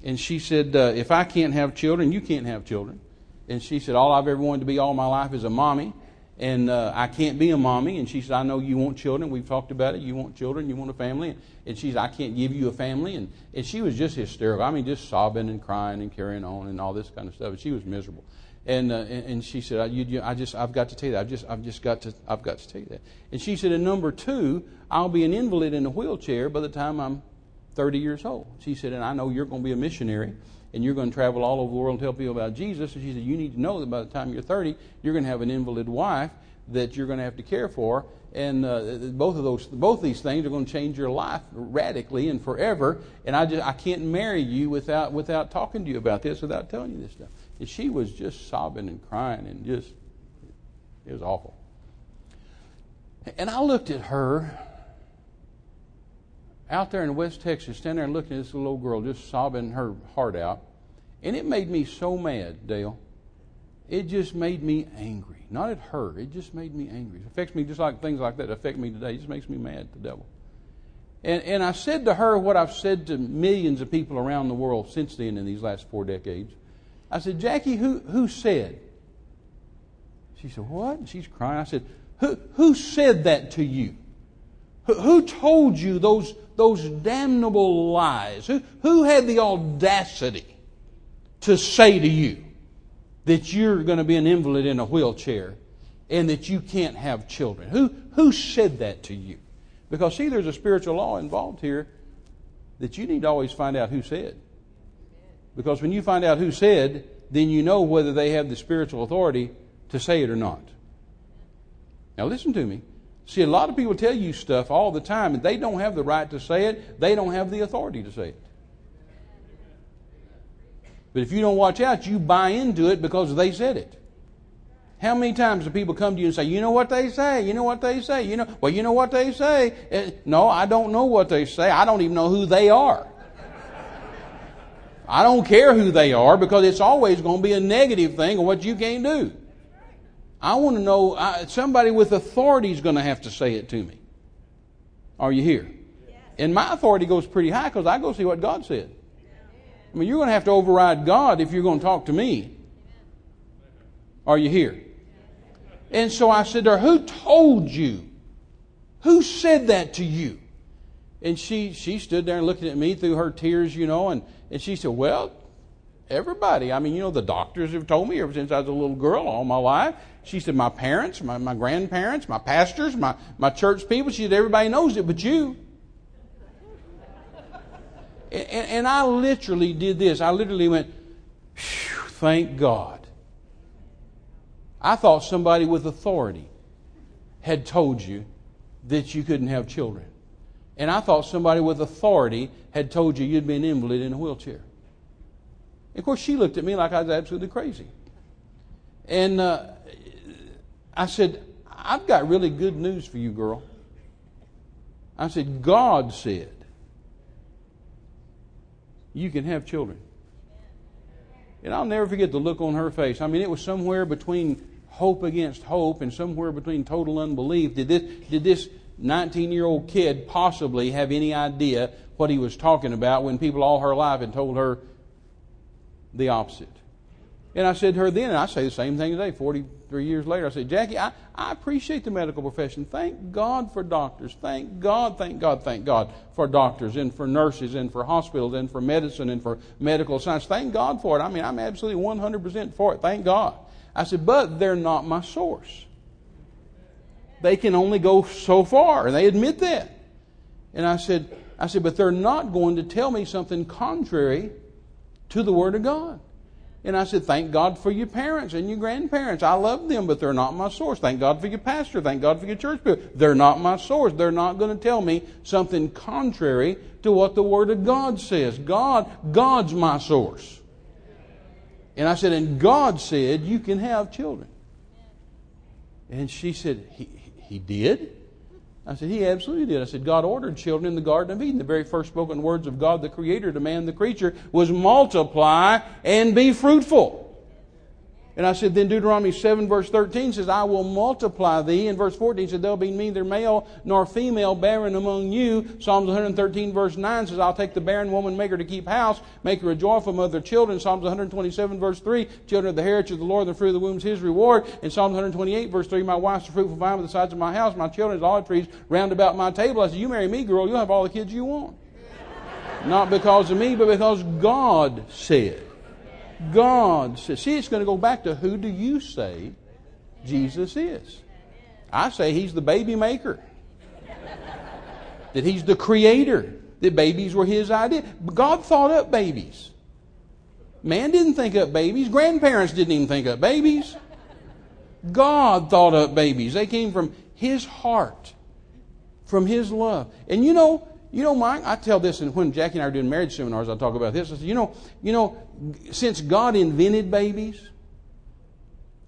And she said, uh, if I can't have children, you can't have children. And she said, All I've ever wanted to be all my life is a mommy. And uh, I can't be a mommy. And she said, I know you want children. We've talked about it. You want children. You want a family. And she said, I can't give you a family. And, and she was just hysterical. I mean, just sobbing and crying and carrying on and all this kind of stuff. And she was miserable. And, uh, and she said, I, you, I just, I've got to tell you that. I've just, I've just got to, I've got to tell you that. And she said, and number two, I'll be an invalid in a wheelchair by the time I'm 30 years old. She said, and I know you're going to be a missionary and you're going to travel all over the world and tell people about Jesus. And she said, You need to know that by the time you're 30, you're going to have an invalid wife that you're going to have to care for. And uh, both of those, both these things are going to change your life radically and forever. And I just, I can't marry you without, without talking to you about this, without telling you this stuff. And she was just sobbing and crying and just, it was awful. And I looked at her out there in West Texas, standing there and looking at this little girl just sobbing her heart out. And it made me so mad, Dale. It just made me angry. Not at her. It just made me angry. It affects me just like things like that affect me today. It just makes me mad, the devil. And, and I said to her what I've said to millions of people around the world since then in these last four decades. I said, Jackie, who, who said? She said, What? And she's crying. I said, Who, who said that to you? Who, told you those, those damnable lies? Who, who had the audacity to say to you that you're going to be an invalid in a wheelchair and that you can't have children? Who, who said that to you? Because, see, there's a spiritual law involved here that you need to always find out who said. Because when you find out who said, then you know whether they have the spiritual authority to say it or not. Now, listen to me. See, a lot of people tell you stuff all the time, and they don't have the right to say it. They don't have the authority to say it. But if you don't watch out, you buy into it because they said it. How many times do people come to you and say, you know what they say? You know what they say? You know, well, you know what they say? Uh, no, I don't know what they say. I don't even know who they are. I don't care who they are because it's always going to be a negative thing or what you can't do. I want to know, uh, somebody with authority is going to have to say it to me. Are you here? Yes. And my authority goes pretty high because I go see what God said. I mean, you're going to have to override God if you're going to talk to me. Are you here? And so I said to her, Who told you? Who said that to you? And she, she stood there and looked at me through her tears, you know, and, and she said, Well, everybody. I mean, you know, the doctors have told me ever since I was a little girl all my life. She said, My parents, my, my grandparents, my pastors, my, my church people. She said, Everybody knows it but you. and, and I literally did this. I literally went, Thank God. I thought somebody with authority had told you that you couldn't have children. And I thought somebody with authority had told you you'd be an invalid in a wheelchair. Of course, she looked at me like I was absolutely crazy. And uh, I said, I've got really good news for you, girl. I said, God said, you can have children. And I'll never forget the look on her face. I mean, it was somewhere between hope against hope and somewhere between total unbelief. Did this, did this 19 year old kid possibly have any idea what he was talking about when people all her life had told her the opposite? And I said to her then, and I say the same thing today, 43 years later. I said, Jackie, I, I appreciate the medical profession. Thank God for doctors. Thank God, thank God, thank God for doctors and for nurses and for hospitals and for medicine and for medical science. Thank God for it. I mean, I'm absolutely 100% for it. Thank God. I said, but they're not my source. They can only go so far, and they admit that. And I said, I said, but they're not going to tell me something contrary to the Word of God. And I said, Thank God for your parents and your grandparents. I love them, but they're not my source. Thank God for your pastor. Thank God for your church people. They're not my source. They're not going to tell me something contrary to what the Word of God says. God, God's my source. And I said, And God said you can have children. And she said, He, he did? I said, He absolutely did. I said, God ordered children in the Garden of Eden. The very first spoken words of God, the Creator, to man, the creature, was multiply and be fruitful. And I said, then Deuteronomy 7 verse 13 says, I will multiply thee. And verse 14 said, there'll be neither male nor female barren among you. Psalms 113 verse 9 says, I'll take the barren woman, make her to keep house, make her a joyful mother of children. Psalms 127 verse 3, children of the heritage of the Lord, the fruit of the womb is his reward. And Psalms 128 verse 3, my wife's a fruitful vine with the sides of my house, my children is olive trees round about my table. I said, you marry me, girl, you'll have all the kids you want. Not because of me, but because God said. God says. See, it's going to go back to who do you say Jesus is? I say he's the baby maker. that he's the creator. That babies were his idea. God thought up babies. Man didn't think up babies. Grandparents didn't even think up babies. God thought up babies. They came from his heart, from his love. And you know, you know, Mike, I tell this, and when Jackie and I are doing marriage seminars, I talk about this. I say, you know, you know, since God invented babies,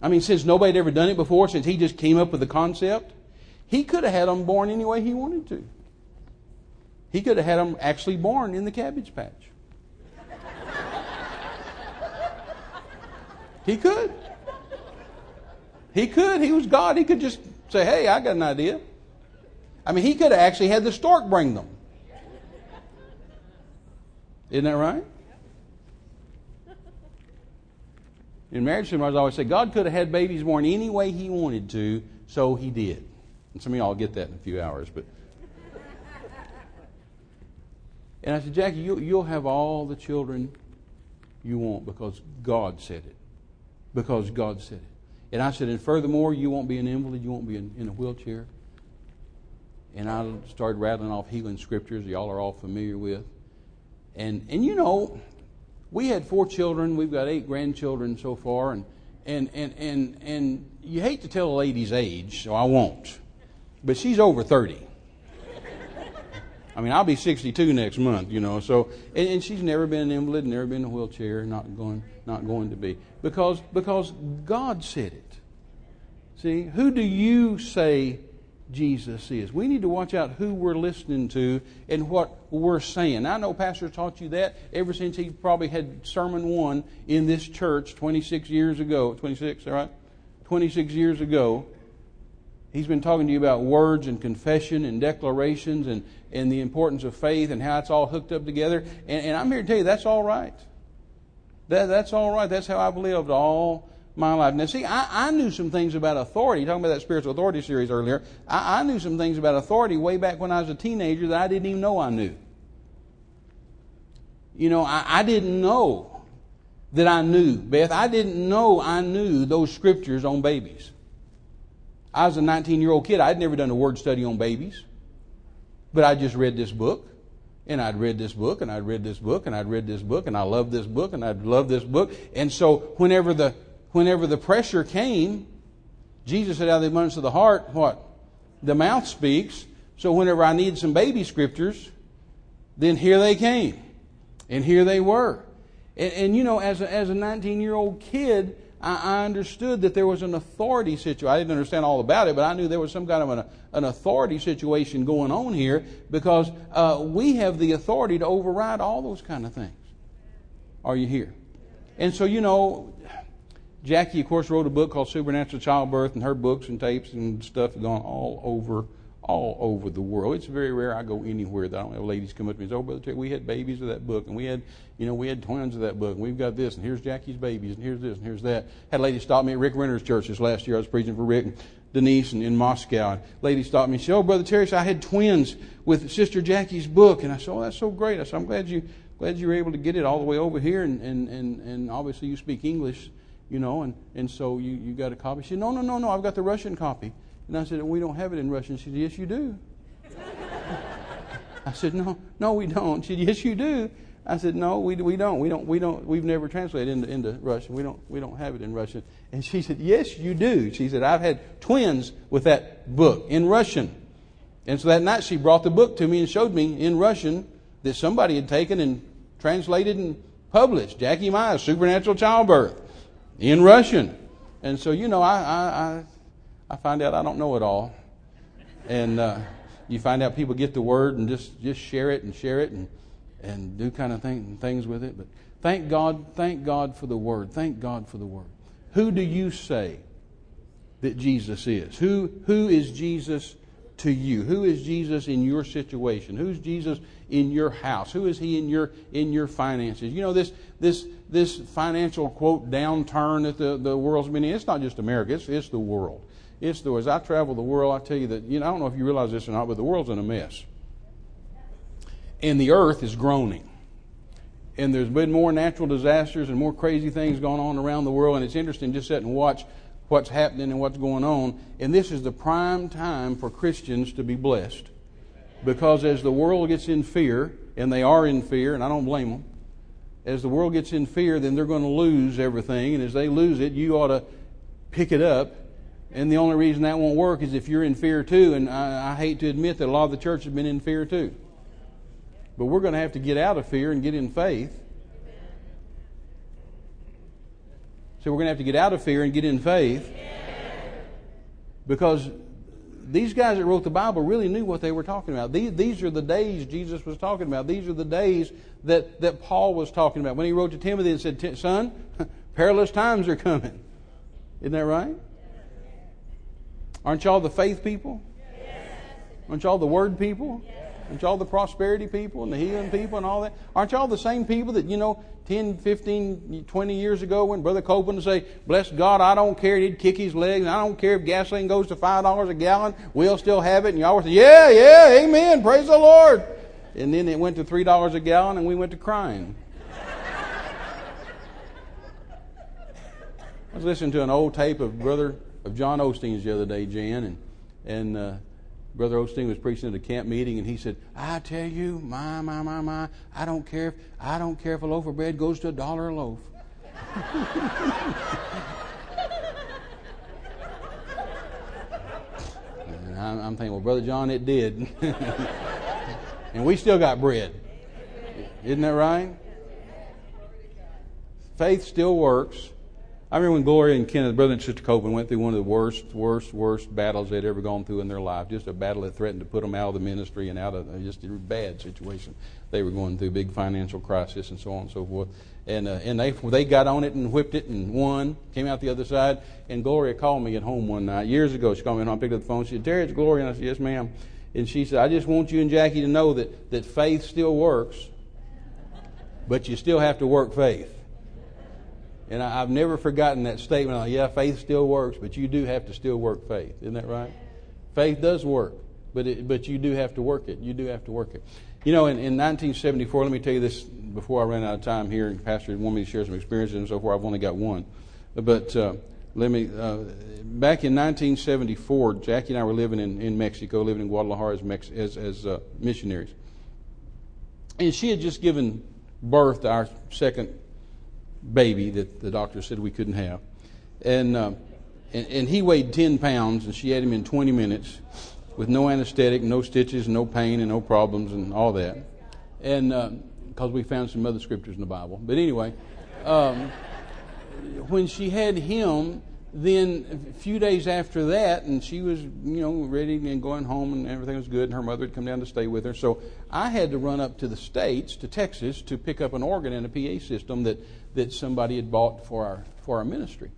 I mean, since nobody had ever done it before, since He just came up with the concept, He could have had them born any way He wanted to. He could have had them actually born in the cabbage patch. he could. He could. He was God. He could just say, hey, I got an idea. I mean, he could have actually had the stork bring them. Isn't that right? In marriage seminars, I always say God could have had babies born any way He wanted to, so He did. And some of y'all get that in a few hours, but. And I said, Jackie, you, you'll have all the children you want because God said it. Because God said it. And I said, and furthermore, you won't be an invalid, you won't be in, in a wheelchair. And I started rattling off healing scriptures y'all are all familiar with. And, and you know, we had four children. We've got eight grandchildren so far. And, and, and, and, and you hate to tell a lady's age, so I won't. But she's over 30. I mean, I'll be 62 next month, you know. So, and, and, she's never been an invalid, never been in a wheelchair, not going, not going to be, because because God said it. See, who do you say Jesus is. We need to watch out who we're listening to and what we're saying. I know Pastor taught you that ever since he probably had sermon one in this church 26 years ago. 26, all right? 26 years ago. He's been talking to you about words and confession and declarations and, and the importance of faith and how it's all hooked up together. And, and I'm here to tell you that's all right. That, that's all right. That's how I've lived all my life. Now, see, I, I knew some things about authority. Talking about that spiritual authority series earlier, I, I knew some things about authority way back when I was a teenager that I didn't even know I knew. You know, I, I didn't know that I knew, Beth. I didn't know I knew those scriptures on babies. I was a 19 year old kid. I'd never done a word study on babies. But I just read this book, and I'd read this book, and I'd read this book, and I'd read this book, and I loved this book, and I'd loved this book. And so whenever the whenever the pressure came, Jesus said, out of the abundance of the heart, what? The mouth speaks. So whenever I needed some baby scriptures, then here they came. And here they were. And, and you know, as a, as a 19 year old kid, I, I understood that there was an authority situation. I didn't understand all about it, but I knew there was some kind of an, an authority situation going on here because uh, we have the authority to override all those kind of things. Are you here? And so, you know, Jackie, of course, wrote a book called Supernatural Childbirth, and her books and tapes and stuff have gone all over all over the world. It's very rare I go anywhere that I don't have ladies come up to me and say, "Oh, brother, Terry, we had babies of that book, and we had, you know, we had twins of that book, and we've got this, and here's Jackie's babies, and here's this, and here's that." Had a lady stop me at Rick Renner's church this last year. I was preaching for Rick and Denise and in Moscow. And lady stopped me and said, "Oh, brother Terry, I had twins with Sister Jackie's book," and I said, "Oh, that's so great." I said, "I'm glad you glad you were able to get it all the way over here, and and and, and obviously you speak English." You know, and, and so you, you got a copy. She said, No, no, no, no, I've got the Russian copy. And I said, We don't have it in Russian. She said, Yes, you do. I said, no, no, we don't. She said, yes, you do. I said, no, we, we don't. We don't. We don't. We've never translated into, into Russian. We don't. We don't have it in Russian. And she said, yes, you do. She said, I've had twins with that book in Russian. And so that night she brought the book to me and showed me in Russian that somebody had taken and translated and published Jackie Mize Supernatural Childbirth in Russian. And so you know, I I I, find out I don't know it all, and. Uh, you find out people get the word and just, just share it and share it and, and do kind of thing, things with it. But thank God, thank God for the word. Thank God for the word. Who do you say that Jesus is? Who, who is Jesus to you? Who is Jesus in your situation? Who's Jesus in your house? Who is he in your in your finances? You know this this this financial quote downturn that the, the world's been in. It's not just America. It's it's the world. It's the, as I travel the world, I tell you that, you know, I don't know if you realize this or not, but the world's in a mess. And the earth is groaning. And there's been more natural disasters and more crazy things going on around the world. And it's interesting just sit and watch what's happening and what's going on. And this is the prime time for Christians to be blessed. Because as the world gets in fear, and they are in fear, and I don't blame them, as the world gets in fear, then they're going to lose everything. And as they lose it, you ought to pick it up and the only reason that won't work is if you're in fear too. And I, I hate to admit that a lot of the church has been in fear too. But we're going to have to get out of fear and get in faith. So we're going to have to get out of fear and get in faith. Because these guys that wrote the Bible really knew what they were talking about. These, these are the days Jesus was talking about. These are the days that, that Paul was talking about. When he wrote to Timothy and said, Son, perilous times are coming. Isn't that right? Aren't y'all the faith people? Aren't y'all the word people? Aren't y'all the prosperity people and the healing people and all that? Aren't y'all the same people that, you know, 10, 15, 20 years ago when Brother Copeland would say, Bless God, I don't care. He'd kick his legs. I don't care if gasoline goes to $5 a gallon. We'll still have it. And y'all were saying, Yeah, yeah, amen. Praise the Lord. And then it went to $3 a gallon and we went to crying. I was listening to an old tape of Brother of John Osteen's the other day, Jan, and and uh, Brother Osteen was preaching at a camp meeting, and he said, "I tell you, my my my my, I don't care if I don't care if a loaf of bread goes to a dollar a loaf." I'm, I'm thinking, well, Brother John, it did, and we still got bread. Isn't that right? Faith still works. I remember when Gloria and Kenneth, brother and sister Copeland, went through one of the worst, worst, worst battles they'd ever gone through in their life. Just a battle that threatened to put them out of the ministry and out of just a bad situation they were going through, a big financial crisis and so on and so forth. And uh, and they they got on it and whipped it and won, came out the other side. And Gloria called me at home one night years ago. She called me and I picked up the phone. She said, "Terry, it's Gloria." And I said, "Yes, ma'am." And she said, "I just want you and Jackie to know that that faith still works, but you still have to work faith." And I, have never forgotten that statement. Like, yeah, faith still works, but you do have to still work faith. Isn't that right? Faith does work, but it, but you do have to work it. You do have to work it. You know, in, in 1974, let me tell you this before I run out of time here, and Pastor wanted me to share some experiences and so forth. I've only got one. But uh, let me, uh, back in 1974, Jackie and I were living in, in Mexico, living in Guadalajara as, Mex- as, as uh, missionaries. And she had just given birth to our second baby that the doctor said we couldn't have. And, uh, and, and, he weighed 10 pounds, and she had him in 20 minutes with no anesthetic, no stitches, no pain, and no problems, and all that. And because uh, we found some other scriptures in the Bible. But anyway, um, when she had him, then a few days after that, and she was, you know, ready and going home, and everything was good, and her mother had come down to stay with her. So I had to run up to the states, to Texas, to pick up an organ and a PA system that that somebody had bought for our for our ministry.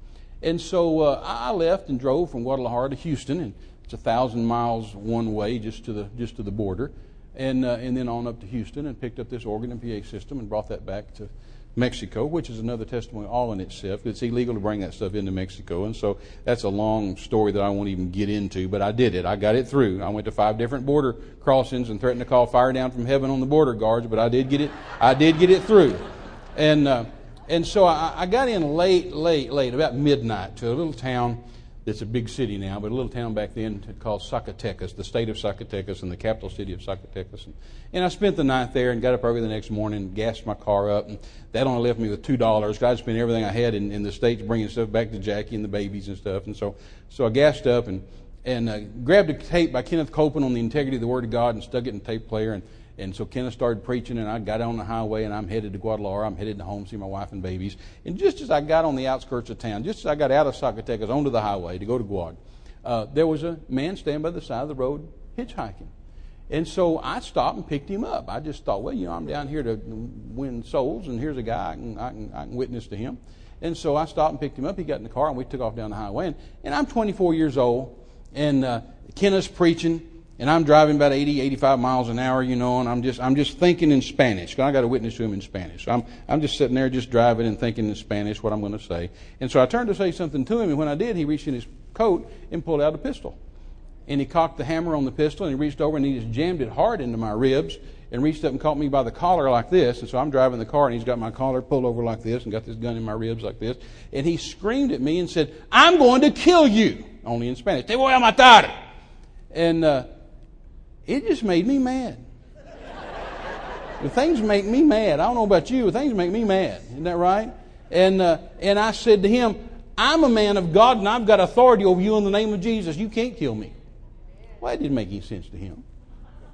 And so uh, I left and drove from Guadalajara to Houston, and it's a thousand miles one way, just to the just to the border, and uh, and then on up to Houston, and picked up this organ and PA system, and brought that back to Mexico, which is another testimony all in itself. It's illegal to bring that stuff into Mexico, and so that's a long story that I won't even get into. But I did it. I got it through. I went to five different border crossings and threatened to call fire down from heaven on the border guards, but I did get it. I did get it through, and uh, and so I, I got in late, late, late, about midnight to a little town that's a big city now, but a little town back then called Zacatecas, the state of Zacatecas and the capital city of Zacatecas. And, and I spent the night there and got up early the next morning gassed my car up. And that only left me with two dollars. I'd spent everything I had in, in the states bringing stuff back to Jackie and the babies and stuff. And so, so I gassed up and and uh, grabbed a tape by Kenneth Copeland on the integrity of the Word of God and stuck it in the tape player and and so Kenneth started preaching, and I got on the highway, and I'm headed to Guadalajara. I'm headed to home, to see my wife and babies. And just as I got on the outskirts of town, just as I got out of Zacatecas onto the highway to go to Guad, uh, there was a man standing by the side of the road hitchhiking. And so I stopped and picked him up. I just thought, well, you know, I'm down here to win souls, and here's a guy I can, I can, I can witness to him. And so I stopped and picked him up. He got in the car, and we took off down the highway. And, and I'm 24 years old, and uh, Kenneth's preaching and I'm driving about 80, 85 miles an hour, you know, and I'm just, I'm just thinking in Spanish. I got a witness to him in Spanish. So I'm, I'm just sitting there just driving and thinking in Spanish what I'm going to say. And so I turned to say something to him, and when I did, he reached in his coat and pulled out a pistol. And he cocked the hammer on the pistol, and he reached over and he just jammed it hard into my ribs and reached up and caught me by the collar like this. And so I'm driving the car, and he's got my collar pulled over like this and got this gun in my ribs like this. And he screamed at me and said, I'm going to kill you. Only in Spanish. Te voy a matar. And, uh, it just made me mad. things make me mad. I don't know about you, but things make me mad. Isn't that right? And, uh, and I said to him, I'm a man of God and I've got authority over you in the name of Jesus. You can't kill me. Well, that didn't make any sense to him.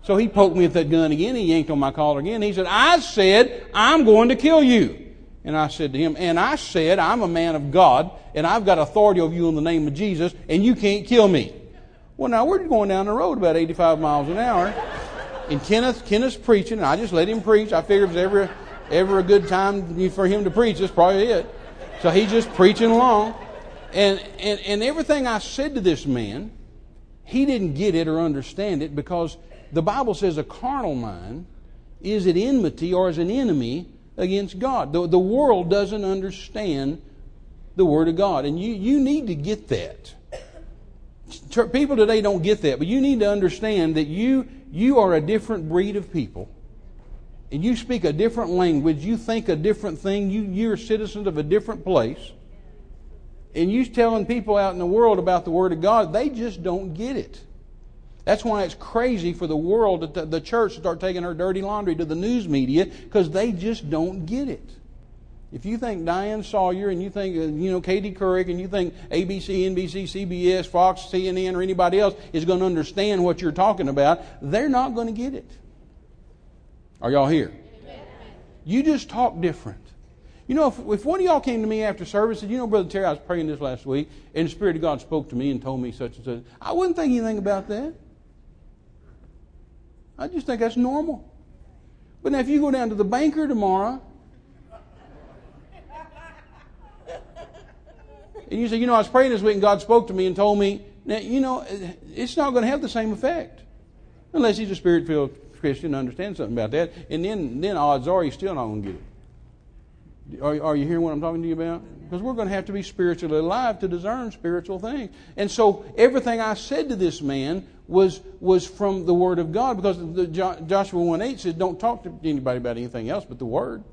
So he poked me with that gun again. He yanked on my collar again. He said, I said, I'm going to kill you. And I said to him, And I said, I'm a man of God and I've got authority over you in the name of Jesus and you can't kill me. Well, now we're going down the road about 85 miles an hour, and Kenneth, Kenneth's preaching, and I just let him preach. I figured if it was ever, ever a good time for him to preach, that's probably it. So he's just preaching along. And, and, and everything I said to this man, he didn't get it or understand it because the Bible says a carnal mind is at enmity or is an enemy against God. The, the world doesn't understand the Word of God. And you, you need to get that people today don't get that, but you need to understand that you, you are a different breed of people. And you speak a different language. You think a different thing. You, you're citizens of a different place. And you telling people out in the world about the Word of God, they just don't get it. That's why it's crazy for the world, the church, to start taking her dirty laundry to the news media because they just don't get it. If you think Diane Sawyer and you think, uh, you know, Katie Couric and you think ABC, NBC, CBS, Fox, CNN, or anybody else is going to understand what you're talking about, they're not going to get it. Are y'all here? You just talk different. You know, if, if one of y'all came to me after service and, you know, Brother Terry, I was praying this last week, and the Spirit of God spoke to me and told me such and such, I wouldn't think anything about that. I just think that's normal. But now, if you go down to the banker tomorrow and you say, you know, I was praying this week and God spoke to me and told me, now, you know, it's not going to have the same effect. Unless he's a spirit filled Christian and understands something about that. And then, then odds are he's still not going to get it. Are, are you hearing what I'm talking to you about? Because we're going to have to be spiritually alive to discern spiritual things. And so everything I said to this man was, was from the Word of God because the, Joshua 1 8 says, don't talk to anybody about anything else but the Word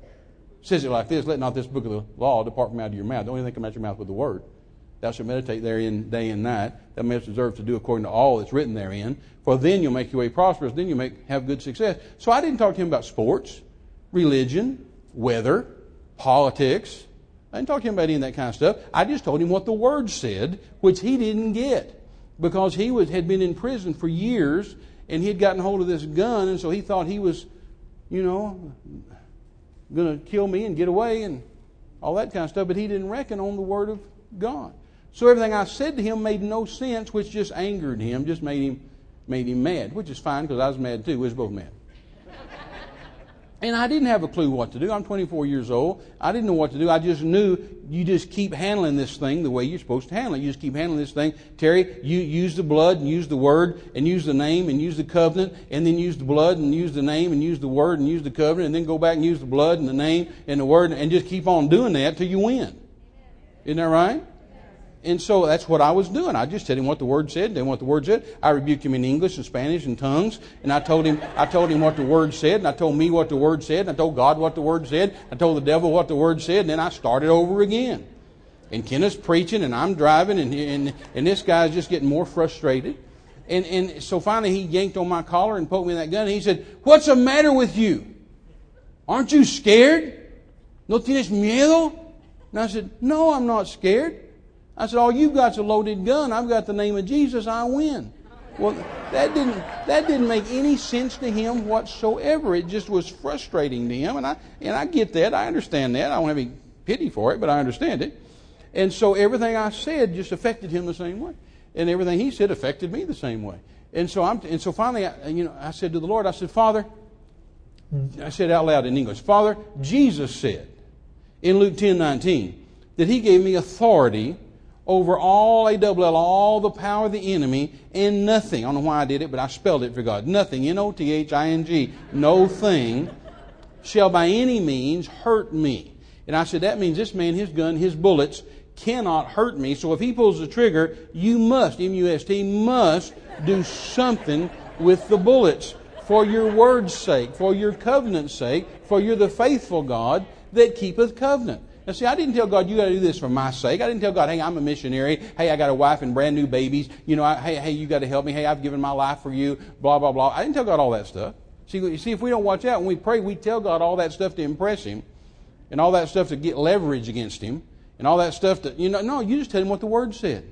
says it like this Let not this book of the law depart from out of your mouth. The only thing that come out of your mouth with the word. Thou shalt meditate therein day and night. Thou mayest observe to do according to all that's written therein. For then you'll make your way prosperous. Then you'll make, have good success. So I didn't talk to him about sports, religion, weather, politics. I didn't talk to him about any of that kind of stuff. I just told him what the Word said, which he didn't get because he was, had been in prison for years and he had gotten hold of this gun, and so he thought he was, you know, going to kill me and get away. And all that kind of stuff, but he didn't reckon on the Word of God. So everything I said to him made no sense, which just angered him, just made him, made him mad, which is fine because I was mad too. We was both mad. And I didn't have a clue what to do. I'm 24 years old. I didn't know what to do. I just knew you just keep handling this thing the way you're supposed to handle it. You just keep handling this thing. Terry, you use the blood and use the word and use the name and use the covenant and then use the blood and use the name and use the word and use the covenant and then go back and use the blood and the name and the word and just keep on doing that till you win. Isn't that right? And so that's what I was doing. I just said him what the word said, then what the word said. I rebuked him in English and Spanish and tongues, and I told him I told him what the word said, and I told me what the word said, and I told God what the word said, I told the devil what the word said, and then I started over again. And Kenneth's preaching, and I'm driving, and and, and this guy's just getting more frustrated. And and so finally he yanked on my collar and poked me in that gun, and he said, What's the matter with you? Aren't you scared? ¿No tienes miedo? And I said, No, I'm not scared. I said, All you've got's a loaded gun. I've got the name of Jesus. I win. Well, that didn't, that didn't make any sense to him whatsoever. It just was frustrating to him. And I, and I get that. I understand that. I don't have any pity for it, but I understand it. And so everything I said just affected him the same way. And everything he said affected me the same way. And so, I'm, and so finally, I, you know, I said to the Lord, I said, Father, I said out loud in English, Father, Jesus said in Luke 10 19 that he gave me authority over all A double L, all the power of the enemy, and nothing. I don't know why I did it, but I spelled it for God. Nothing, N O T H I N G, no thing shall by any means hurt me. And I said, that means this man, his gun, his bullets cannot hurt me. So if he pulls the trigger, you must, M U S T, must do something with the bullets for your word's sake, for your covenant's sake, for you're the faithful God that keepeth covenant. Now, see, I didn't tell God, you got to do this for my sake. I didn't tell God, hey, I'm a missionary. Hey, I got a wife and brand new babies. You know, I, hey, hey, you got to help me. Hey, I've given my life for you. Blah, blah, blah. I didn't tell God all that stuff. See, you see, if we don't watch out, when we pray, we tell God all that stuff to impress Him and all that stuff to get leverage against Him and all that stuff that, you know, no, you just tell Him what the Word said.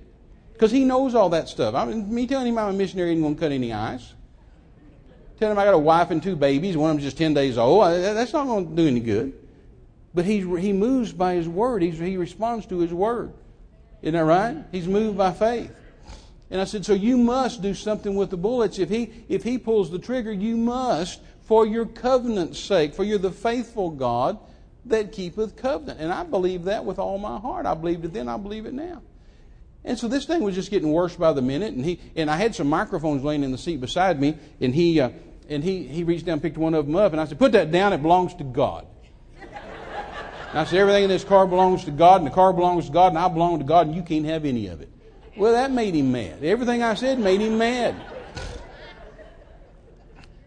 Because He knows all that stuff. I mean, me telling Him I'm a missionary ain't going to cut any ice. Telling Him I got a wife and two babies, one of them's just 10 days old, that's not going to do any good. But he, he moves by his word. He's, he responds to his word. Isn't that right? He's moved by faith. And I said, so you must do something with the bullets. If he, if he pulls the trigger, you must, for your covenant's sake, for you're the faithful God that keepeth covenant. And I believe that with all my heart. I believed it then, I believe it now. And so this thing was just getting worse by the minute. And he and I had some microphones laying in the seat beside me, and he uh, and he he reached down, picked one of them up, and I said, "Put that down. It belongs to God." And I said, everything in this car belongs to God, and the car belongs to God, and I belong to God, and you can't have any of it. Well, that made him mad. Everything I said made him mad.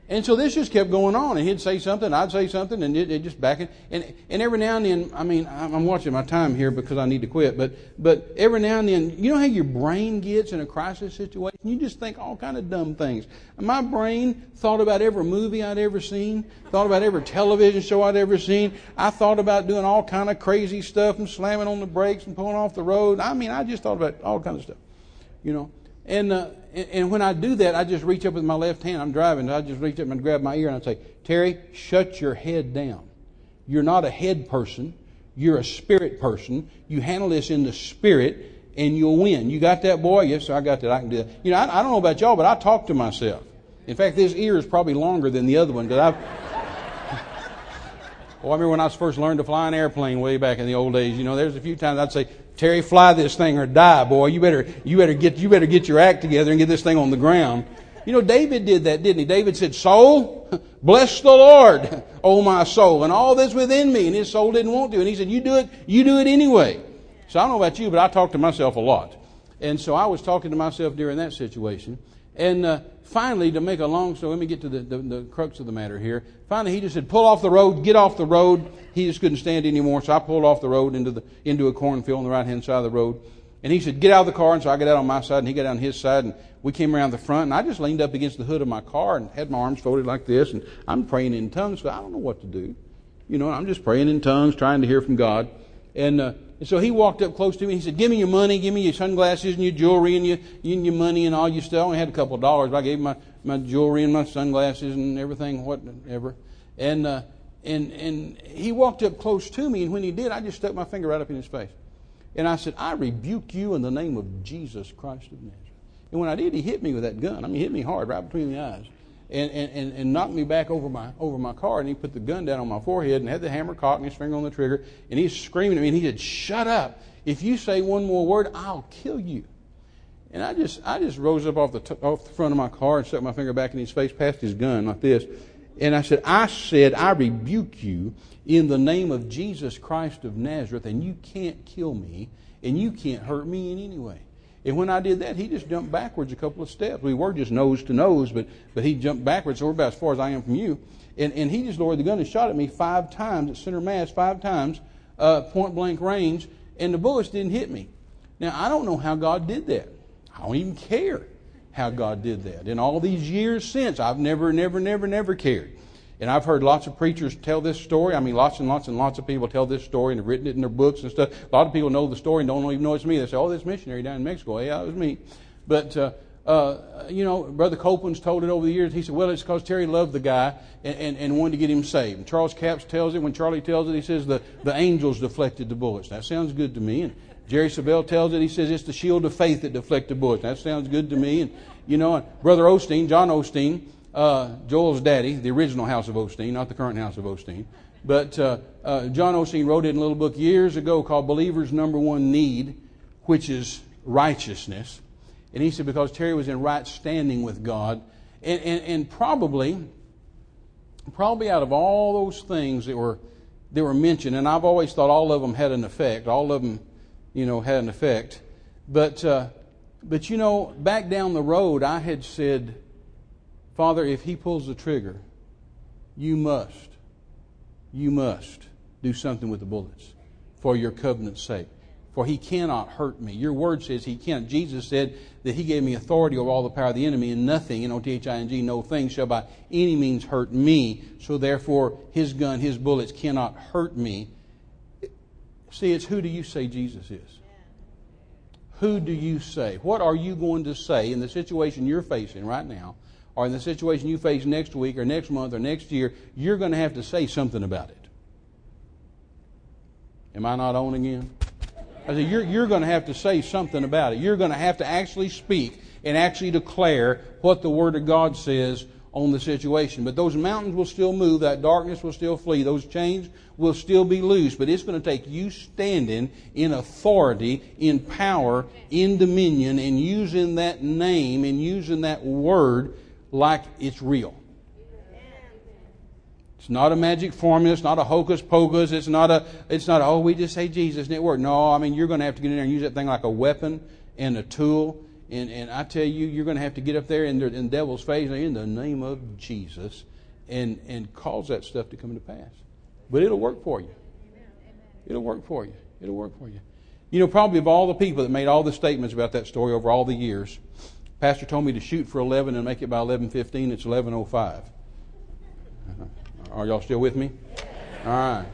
And so this just kept going on, and he'd say something, I'd say something, and it, it just back and, and and every now and then, I mean, I'm watching my time here because I need to quit, but but every now and then, you know how your brain gets in a crisis situation, you just think all kind of dumb things. My brain thought about every movie I'd ever seen, thought about every television show I'd ever seen. I thought about doing all kind of crazy stuff and slamming on the brakes and pulling off the road. I mean, I just thought about all kinds of stuff, you know. And, uh, and when I do that, I just reach up with my left hand. I'm driving. I just reach up and grab my ear and I say, Terry, shut your head down. You're not a head person. You're a spirit person. You handle this in the spirit and you'll win. You got that, boy? Yes, sir, I got that. I can do that. You know, I, I don't know about y'all, but I talk to myself. In fact, this ear is probably longer than the other one because I've. well, oh, I remember when I first learned to fly an airplane way back in the old days. You know, there's a few times I'd say, Terry, fly this thing or die, boy. You better, you better get, you better get your act together and get this thing on the ground. You know, David did that, didn't he? David said, soul, bless the Lord, oh my soul, and all that's within me. And his soul didn't want to. And he said, you do it, you do it anyway. So I don't know about you, but I talk to myself a lot. And so I was talking to myself during that situation. And uh, finally, to make a long story, let me get to the, the, the, crux of the matter here. Finally, he just said, pull off the road, get off the road. He just couldn't stand anymore, so I pulled off the road into, the, into a cornfield on the right hand side of the road. And he said, get out of the car. And so I got out on my side, and he got on his side, and we came around the front, and I just leaned up against the hood of my car and had my arms folded like this, and I'm praying in tongues, so I don't know what to do. You know, I'm just praying in tongues, trying to hear from God. And uh, and so he walked up close to me. He said, Give me your money, give me your sunglasses and your jewelry and your, and your money and all your stuff. I only had a couple of dollars. I gave him my, my jewelry and my sunglasses and everything, whatever. And, uh, and, and he walked up close to me, and when he did, I just stuck my finger right up in his face. And I said, I rebuke you in the name of Jesus Christ of Nazareth. And when I did, he hit me with that gun. I mean, he hit me hard right between the eyes. And, and, and, knocked me back over my over my car, and he put the gun down on my forehead and had the hammer cocked and his finger on the trigger, and he's screaming at me, and he said, "Shut up! If you say one more word, I'll kill you." And I just I just rose up off the t- off the front of my car and stuck my finger back in his face, past his gun like this, and I said, "I said I rebuke you in the name of Jesus Christ of Nazareth, and you can't kill me, and you can't hurt me in any way." And when I did that, he just jumped backwards a couple of steps. We were just nose to nose, but, but he jumped backwards, so we're about as far as I am from you. And, and he just lowered the gun and shot at me five times at center mass, five times, uh, point blank range, and the bullets didn't hit me. Now, I don't know how God did that. I don't even care how God did that. In all these years since, I've never, never, never, never cared. And I've heard lots of preachers tell this story. I mean, lots and lots and lots of people tell this story and have written it in their books and stuff. A lot of people know the story and don't even know it's me. They say, oh, this missionary down in Mexico. Yeah, it was me. But, uh, uh, you know, Brother Copeland's told it over the years. He said, well, it's because Terry loved the guy and, and, and, wanted to get him saved. And Charles Capps tells it. When Charlie tells it, he says the, the angels deflected the bullets. That sounds good to me. And Jerry Savelle tells it. He says it's the shield of faith that deflected the bullets. That sounds good to me. And, you know, and Brother Osteen, John Osteen, uh, Joel's daddy, the original House of Osteen, not the current House of Osteen. But uh, uh, John Osteen wrote it in a little book years ago called Believer's Number One Need, which is righteousness. And he said because Terry was in right standing with God, and, and, and probably, probably out of all those things that were that were mentioned, and I've always thought all of them had an effect. All of them, you know, had an effect. But uh, but you know, back down the road, I had said Father, if he pulls the trigger, you must, you must do something with the bullets for your covenant's sake. For he cannot hurt me. Your word says he can't. Jesus said that he gave me authority over all the power of the enemy, and nothing, N O T H I N G, no thing shall by any means hurt me. So therefore, his gun, his bullets cannot hurt me. See, it's who do you say Jesus is? Who do you say? What are you going to say in the situation you're facing right now or in the situation you face next week or next month or next year, you're going to have to say something about it. Am I not on again? I said, you're, you're going to have to say something about it. You're going to have to actually speak and actually declare what the Word of God says on the situation. But those mountains will still move, that darkness will still flee, those chains will still be loose. But it's going to take you standing in authority, in power, in dominion, and using that name and using that word like it's real. It's not a magic formula. It's not a hocus pocus. It's not a, it's not, a, oh, we just say Jesus and it worked. No, I mean, you're going to have to get in there and use that thing like a weapon and a tool. And, and I tell you, you're going to have to get up there in the, in the devil's face in the name of Jesus and, and cause that stuff to come to pass. But it'll work for you. It'll work for you. It'll work for you. You know, probably of all the people that made all the statements about that story over all the years, Pastor told me to shoot for 11 and make it by 11:15. It's 11:05. Uh-huh. Are y'all still with me? All right.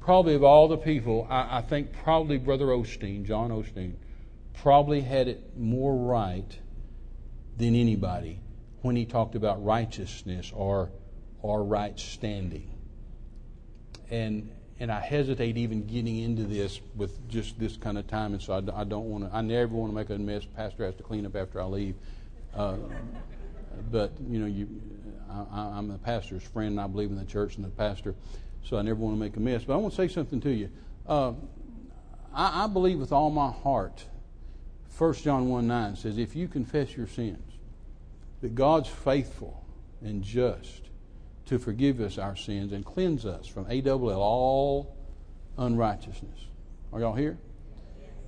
Probably of all the people, I, I think probably Brother Osteen, John Osteen, probably had it more right than anybody when he talked about righteousness or or right standing. And and I hesitate even getting into this with just this kind of time, and so I, I don't want to. I never want to make a mess. Pastor has to clean up after I leave. Uh, but you know, you, I, am the pastor's friend, and I believe in the church and the pastor, so I never want to make a mess. But I want to say something to you. Uh, I, I believe with all my heart. 1 John 1 9 says, If you confess your sins, that God's faithful and just to forgive us our sins and cleanse us from AWL, all unrighteousness. Are y'all here?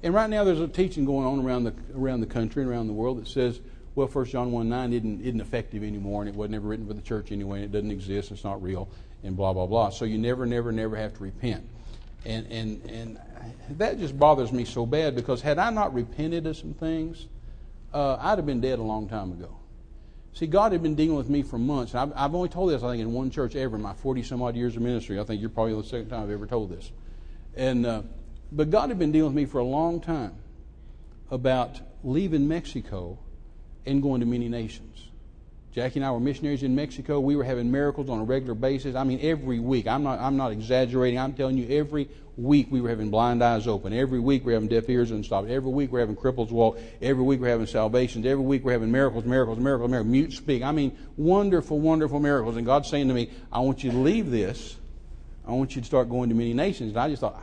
And right now there's a teaching going on around the, around the country and around the world that says, well, 1 John 1 9 isn't, isn't effective anymore and it was never written for the church anyway and it doesn't exist, it's not real, and blah, blah, blah. So you never, never, never have to repent. And, and, and that just bothers me so bad because had I not repented of some things, uh, I'd have been dead a long time ago. See, God had been dealing with me for months. I've, I've only told this, I think, in one church ever in my 40 some odd years of ministry. I think you're probably the second time I've ever told this. And, uh, but God had been dealing with me for a long time about leaving Mexico and going to many nations. Jackie and I were missionaries in Mexico. We were having miracles on a regular basis. I mean, every week. I'm not, I'm not exaggerating. I'm telling you, every week we were having blind eyes open. Every week we we're having deaf ears unstopped. Every week we're having cripples walk. Every week we're having salvations. Every week we're having miracles, miracles, miracles, miracles. Mute speak. I mean, wonderful, wonderful miracles. And God's saying to me, I want you to leave this. I want you to start going to many nations. And I just thought,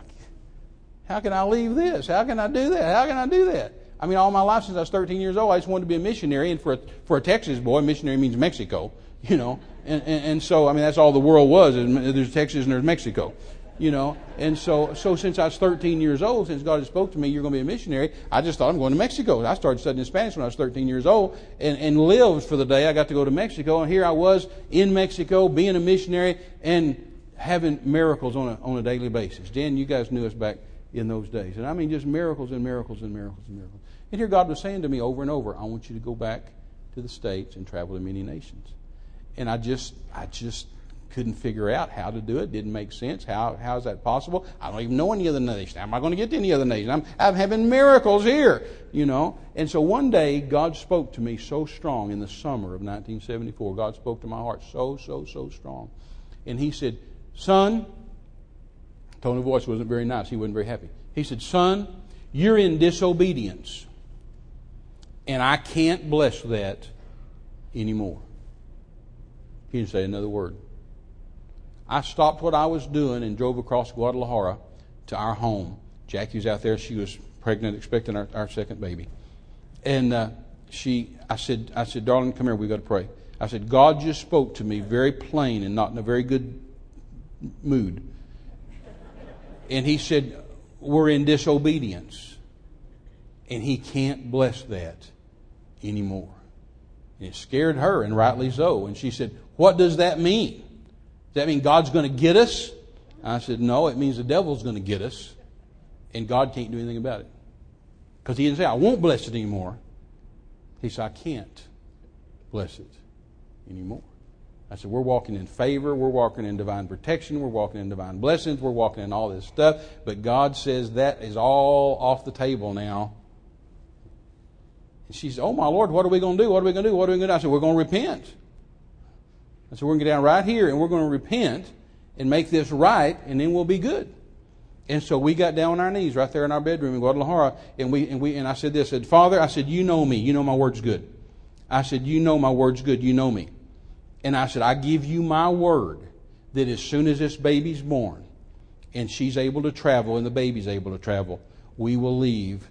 how can I leave this? How can I do that? How can I do that? I mean, all my life since I was 13 years old, I just wanted to be a missionary. And for a, for a Texas boy, missionary means Mexico, you know. And, and, and so, I mean, that's all the world was. There's Texas and there's Mexico, you know. And so, so since I was 13 years old, since God had spoke to me, you're going to be a missionary, I just thought I'm going to Mexico. I started studying Spanish when I was 13 years old and, and lived for the day I got to go to Mexico. And here I was in Mexico being a missionary and having miracles on a, on a daily basis. Dan, you guys knew us back in those days. And I mean, just miracles and miracles and miracles and miracles. And here God was saying to me over and over, I want you to go back to the States and travel to many nations. And I just, I just couldn't figure out how to do it. Didn't make sense. How, how is that possible? I don't even know any other nation. How am I going to get to any other nation? I'm, I'm having miracles here, you know. And so one day, God spoke to me so strong in the summer of 1974. God spoke to my heart so, so, so strong. And He said, Son, tone of voice wasn't very nice. He wasn't very happy. He said, Son, you're in disobedience. And I can't bless that anymore. He didn't say another word. I stopped what I was doing and drove across Guadalajara to our home. Jackie was out there. She was pregnant, expecting our, our second baby. And uh, she, I said, I said, darling, come here. We've got to pray. I said, God just spoke to me very plain and not in a very good mood. And he said, we're in disobedience. And he can't bless that anymore. And it scared her, and rightly so. And she said, What does that mean? Does that mean God's going to get us? I said, No, it means the devil's going to get us, and God can't do anything about it. Because he didn't say, I won't bless it anymore. He said, I can't bless it anymore. I said, We're walking in favor. We're walking in divine protection. We're walking in divine blessings. We're walking in all this stuff. But God says that is all off the table now she said, Oh, my Lord, what are we going to do? What are we going to do? What are we going to do? I said, We're going to repent. I said, We're going to get down right here and we're going to repent and make this right, and then we'll be good. And so we got down on our knees right there in our bedroom in Guadalajara, and we and we and I said this, I said, Father, I said, you know me, you know my word's good. I said, you know my word's good, you know me. And I said, I give you my word that as soon as this baby's born and she's able to travel and the baby's able to travel, we will leave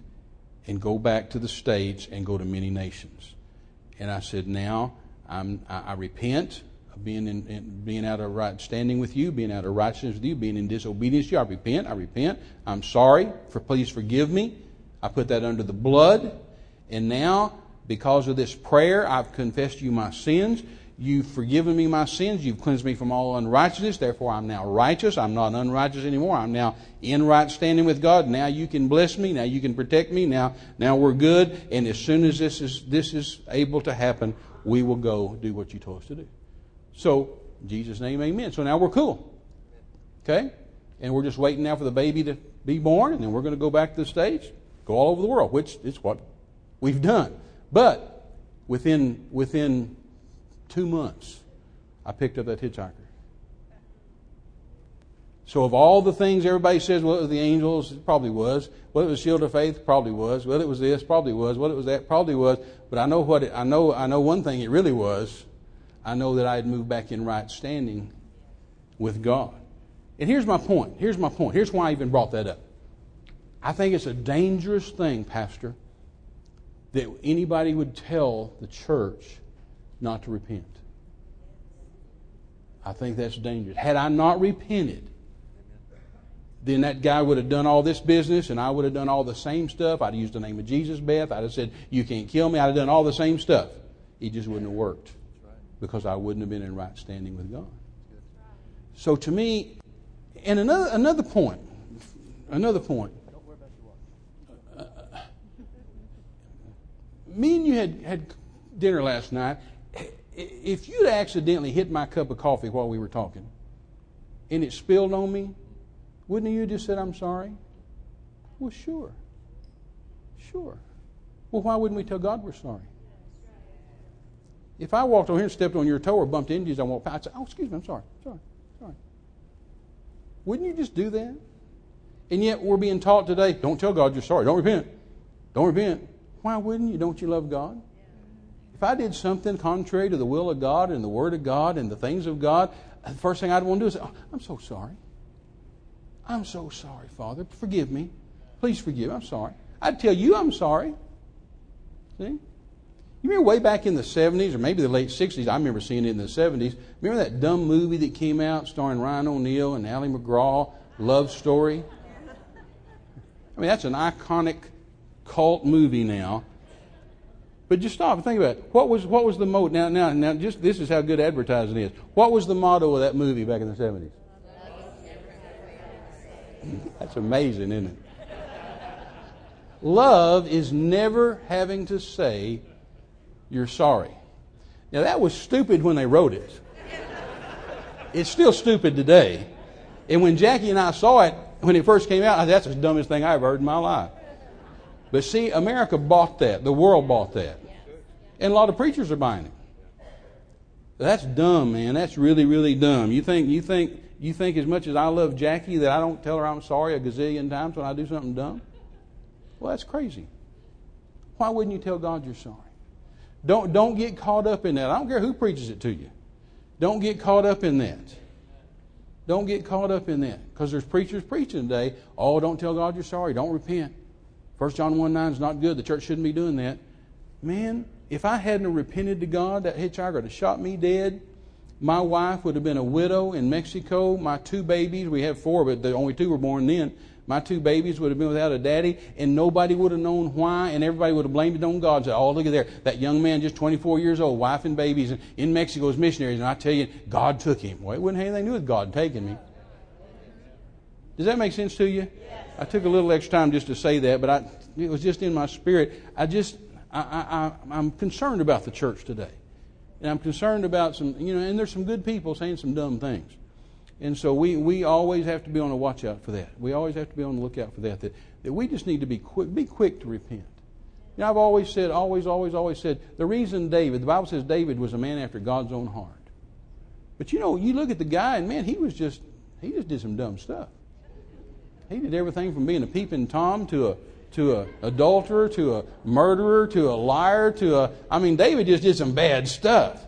and go back to the States and go to many nations. And I said, now I'm, I, I repent of being, in, in, being out of right standing with you, being out of righteousness with you, being in disobedience to you. I repent. I repent. I'm sorry. For please forgive me. I put that under the blood. And now, because of this prayer, I've confessed to you my sins. You've forgiven me my sins. You've cleansed me from all unrighteousness. Therefore, I'm now righteous. I'm not unrighteous anymore. I'm now in right standing with God. Now you can bless me. Now you can protect me. Now, now we're good. And as soon as this is, this is able to happen, we will go do what you told us to do. So, Jesus' name, amen. So now we're cool. Okay? And we're just waiting now for the baby to be born, and then we're going to go back to the States, go all over the world, which is what we've done. But within, within two months, I picked up that hitchhiker. So, of all the things everybody says, well, it was the angels, it probably was. Well, it was shield of faith, probably was. Well, it was this, probably was. Well, it was that, probably was. But I know what it, I know. I know one thing. It really was. I know that I had moved back in right standing with God. And here's my point. Here's my point. Here's why I even brought that up. I think it's a dangerous thing, Pastor, that anybody would tell the church not to repent. I think that's dangerous. Had I not repented, then that guy would have done all this business and I would have done all the same stuff. I'd have used the name of Jesus, Beth. I'd have said, You can't kill me. I'd have done all the same stuff. It just wouldn't have worked because I wouldn't have been in right standing with God. So to me, and another, another point, another point. Uh, me and you had, had dinner last night, if you'd accidentally hit my cup of coffee while we were talking and it spilled on me, wouldn't you just said, I'm sorry? Well, sure. Sure. Well, why wouldn't we tell God we're sorry? If I walked over here and stepped on your toe or bumped into you as I walked past, I'd say, oh, excuse me, I'm sorry, sorry, sorry. Wouldn't you just do that? And yet we're being taught today, don't tell God you're sorry. Don't repent. Don't repent. Why wouldn't you? Don't you love God? If I did something contrary to the will of God and the Word of God and the things of God, the first thing I'd want to do is oh, I'm so sorry. I'm so sorry, Father. Forgive me. Please forgive. I'm sorry. I'd tell you I'm sorry. See? You remember way back in the 70s or maybe the late 60s, I remember seeing it in the 70s. Remember that dumb movie that came out starring Ryan O'Neal and Ali MacGraw, Love Story? I mean, that's an iconic cult movie now. But just stop and think about it. What was, what was the motto? Now, now, now, just this is how good advertising is. What was the motto of that movie back in the 70s? That's amazing, isn't it? Love is never having to say you're sorry. Now, that was stupid when they wrote it. It's still stupid today. And when Jackie and I saw it, when it first came out, that's the dumbest thing I've heard in my life. But see, America bought that. The world bought that. And a lot of preachers are buying it. That's dumb, man. That's really, really dumb. You think, you think, you think as much as I love Jackie that I don't tell her I'm sorry a gazillion times when I do something dumb? Well, that's crazy. Why wouldn't you tell God you're sorry? Don't, don't get caught up in that. I don't care who preaches it to you. Don't get caught up in that. Don't get caught up in that. Because there's preachers preaching today, oh, don't tell God you're sorry. Don't repent. 1 John 1 9 is not good. The church shouldn't be doing that. Man, if I hadn't repented to God, that hitchhiker would have shot me dead. My wife would have been a widow in Mexico. My two babies, we had four, but the only two were born then. My two babies would have been without a daddy, and nobody would have known why, and everybody would have blamed it on God. Said, "Oh, look at there, that young man, just 24 years old, wife and babies, in Mexico as missionaries." And I tell you, God took him. Well, it wouldn't have anything to do with God taking me. Does that make sense to you? Yes. I took a little extra time just to say that, but I, it was just in my spirit. I just, I, I, I'm concerned about the church today. And I'm concerned about some, you know, and there's some good people saying some dumb things. And so we, we always have to be on the watch out for that. We always have to be on the lookout for that. That, that we just need to be quick, be quick to repent. You know, I've always said, always, always, always said, the reason David, the Bible says David was a man after God's own heart. But you know, you look at the guy, and man, he was just, he just did some dumb stuff. He did everything from being a peeping Tom to a to a adulterer to a murderer to a liar to a I mean David just did some bad stuff.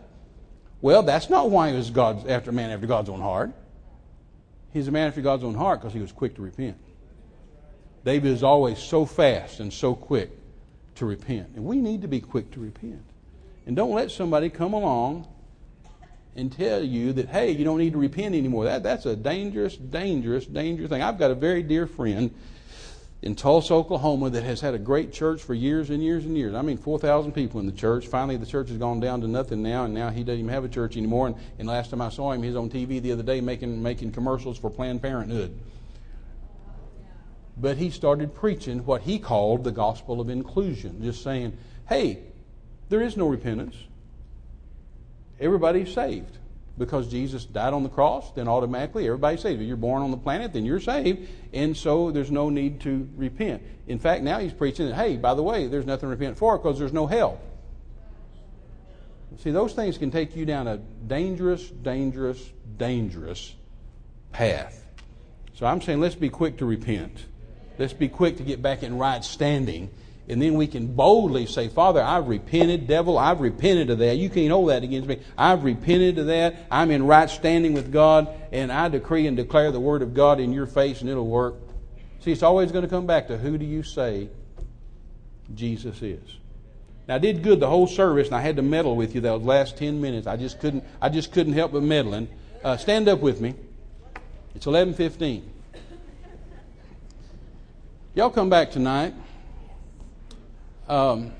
Well, that's not why he was God's after man after God's own heart. He's a man after God's own heart because he was quick to repent. David is always so fast and so quick to repent. And we need to be quick to repent. And don't let somebody come along and tell you that, hey, you don't need to repent anymore. That, that's a dangerous, dangerous, dangerous thing. I've got a very dear friend in Tulsa, Oklahoma, that has had a great church for years and years and years. I mean, 4,000 people in the church. Finally, the church has gone down to nothing now, and now he doesn't even have a church anymore. And, and last time I saw him, he's on TV the other day making, making commercials for Planned Parenthood. But he started preaching what he called the gospel of inclusion, just saying, hey, there is no repentance everybody's saved because Jesus died on the cross, then automatically everybody's saved. If you're born on the planet, then you're saved, and so there's no need to repent. In fact, now he's preaching that, hey, by the way, there's nothing to repent for because there's no hell. See, those things can take you down a dangerous, dangerous, dangerous path. So I'm saying let's be quick to repent. Let's be quick to get back in right standing and then we can boldly say, Father, I've repented. Devil, I've repented of that. You can't hold that against me. I've repented of that. I'm in right standing with God, and I decree and declare the Word of God in your face, and it'll work. See, it's always going to come back to who do you say Jesus is? Now, I did good the whole service, and I had to meddle with you those last 10 minutes. I just couldn't, I just couldn't help but meddling. Uh, stand up with me. It's 11.15. Y'all come back tonight. Um,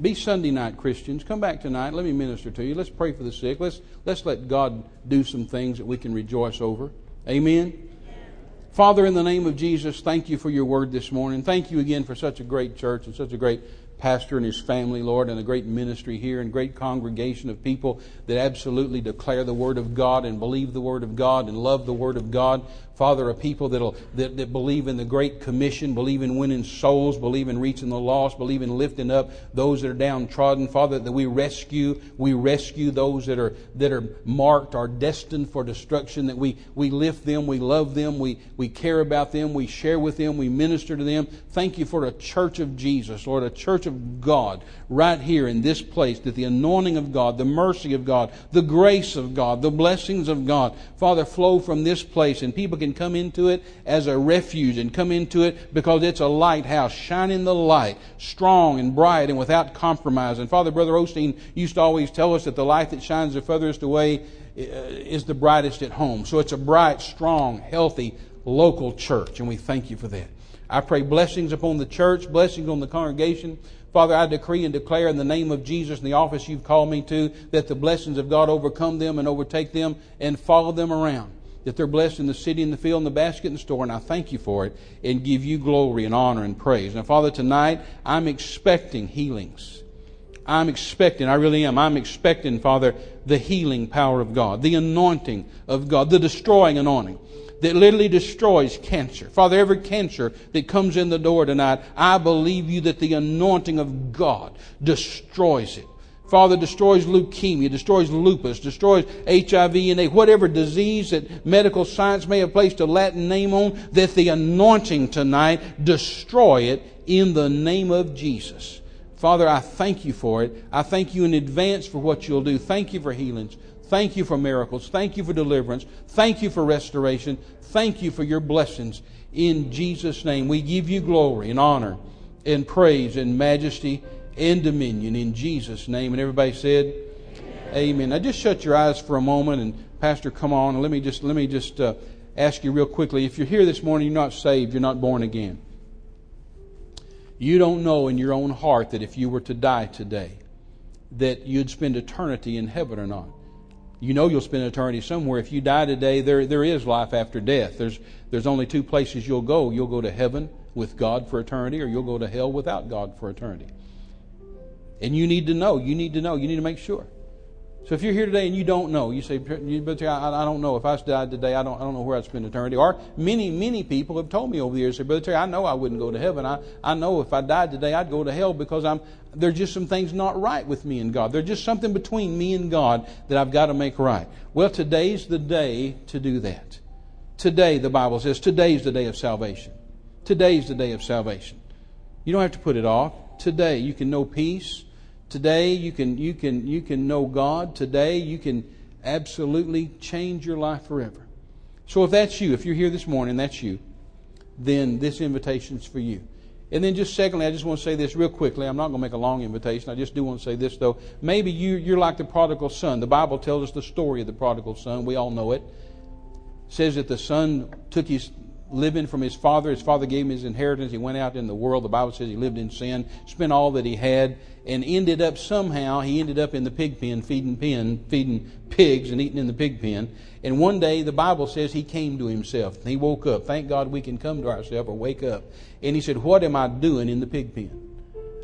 be Sunday night Christians. Come back tonight. Let me minister to you. Let's pray for the sick. Let's, let's let God do some things that we can rejoice over. Amen. Father, in the name of Jesus, thank you for your word this morning. Thank you again for such a great church and such a great pastor and his family, Lord, and a great ministry here and great congregation of people that absolutely declare the Word of God and believe the Word of God and love the Word of God. Father, a people that'll, that, that believe in the Great Commission, believe in winning souls, believe in reaching the lost, believe in lifting up those that are downtrodden. Father, that we rescue, we rescue those that are, that are marked, are destined for destruction, that we, we lift them, we love them, we, we care about them, we share with them, we minister to them. Thank you for a church of Jesus, Lord, a church of God right here in this place, that the anointing of God, the mercy of God, the grace of God, the blessings of God, Father, flow from this place and people can come into it as a refuge and come into it because it's a lighthouse, shining the light, strong and bright and without compromise. And Father, Brother Osteen used to always tell us that the light that shines the furthest away uh, is the brightest at home. So it's a bright, strong, healthy, local church, and we thank you for that. I pray blessings upon the church, blessings on the congregation. Father, I decree and declare in the name of Jesus in the office you've called me to that the blessings of God overcome them and overtake them and follow them around. That they're blessed in the city, in the field, in the basket, in the store, and I thank you for it and give you glory and honor and praise. Now, Father, tonight I'm expecting healings. I'm expecting, I really am, I'm expecting, Father, the healing power of God, the anointing of God, the destroying anointing that literally destroys cancer. Father, every cancer that comes in the door tonight, I believe you that the anointing of God destroys it. Father, destroys leukemia, destroys lupus, destroys HIV and whatever disease that medical science may have placed a Latin name on, that the anointing tonight destroy it in the name of Jesus. Father, I thank you for it. I thank you in advance for what you'll do. Thank you for healings. Thank you for miracles. Thank you for deliverance. Thank you for restoration. Thank you for your blessings. In Jesus' name, we give you glory and honor and praise and majesty and dominion in Jesus' name. And everybody said, Amen. Amen. Now just shut your eyes for a moment and Pastor, come on let me just let me just uh, ask you real quickly. If you're here this morning, you're not saved, you're not born again. You don't know in your own heart that if you were to die today, that you'd spend eternity in heaven or not you know you'll spend eternity somewhere. If you die today, there, there is life after death. There's, there's only two places you'll go. You'll go to heaven with God for eternity, or you'll go to hell without God for eternity. And you need to know. You need to know. You need to make sure. So if you're here today and you don't know, you say, but I, I don't know. If I died today, I don't, I don't know where I'd spend eternity. Or many, many people have told me over the years, say, Brother Terry, I know I wouldn't go to heaven. I, I know if I died today, I'd go to hell because I'm, there's just some things not right with me and God. There's just something between me and God that I've got to make right. Well, today's the day to do that. Today, the Bible says, today's the day of salvation. Today's the day of salvation. You don't have to put it off. Today, you can know peace. Today, you can, you can, you can know God. Today, you can absolutely change your life forever. So if that's you, if you're here this morning, that's you, then this invitation's for you. And then just secondly, I just want to say this real quickly. I'm not going to make a long invitation. I just do want to say this though. Maybe you, you're like the prodigal son. The Bible tells us the story of the prodigal son. We all know it. it says that the son took his living from his father. His father gave him his inheritance. He went out in the world. The Bible says he lived in sin, spent all that he had, and ended up somehow, he ended up in the pig pen, feeding pen, feeding pigs and eating in the pig pen. And one day, the Bible says he came to himself. He woke up. Thank God we can come to ourselves or wake up. And he said, What am I doing in the pig pen?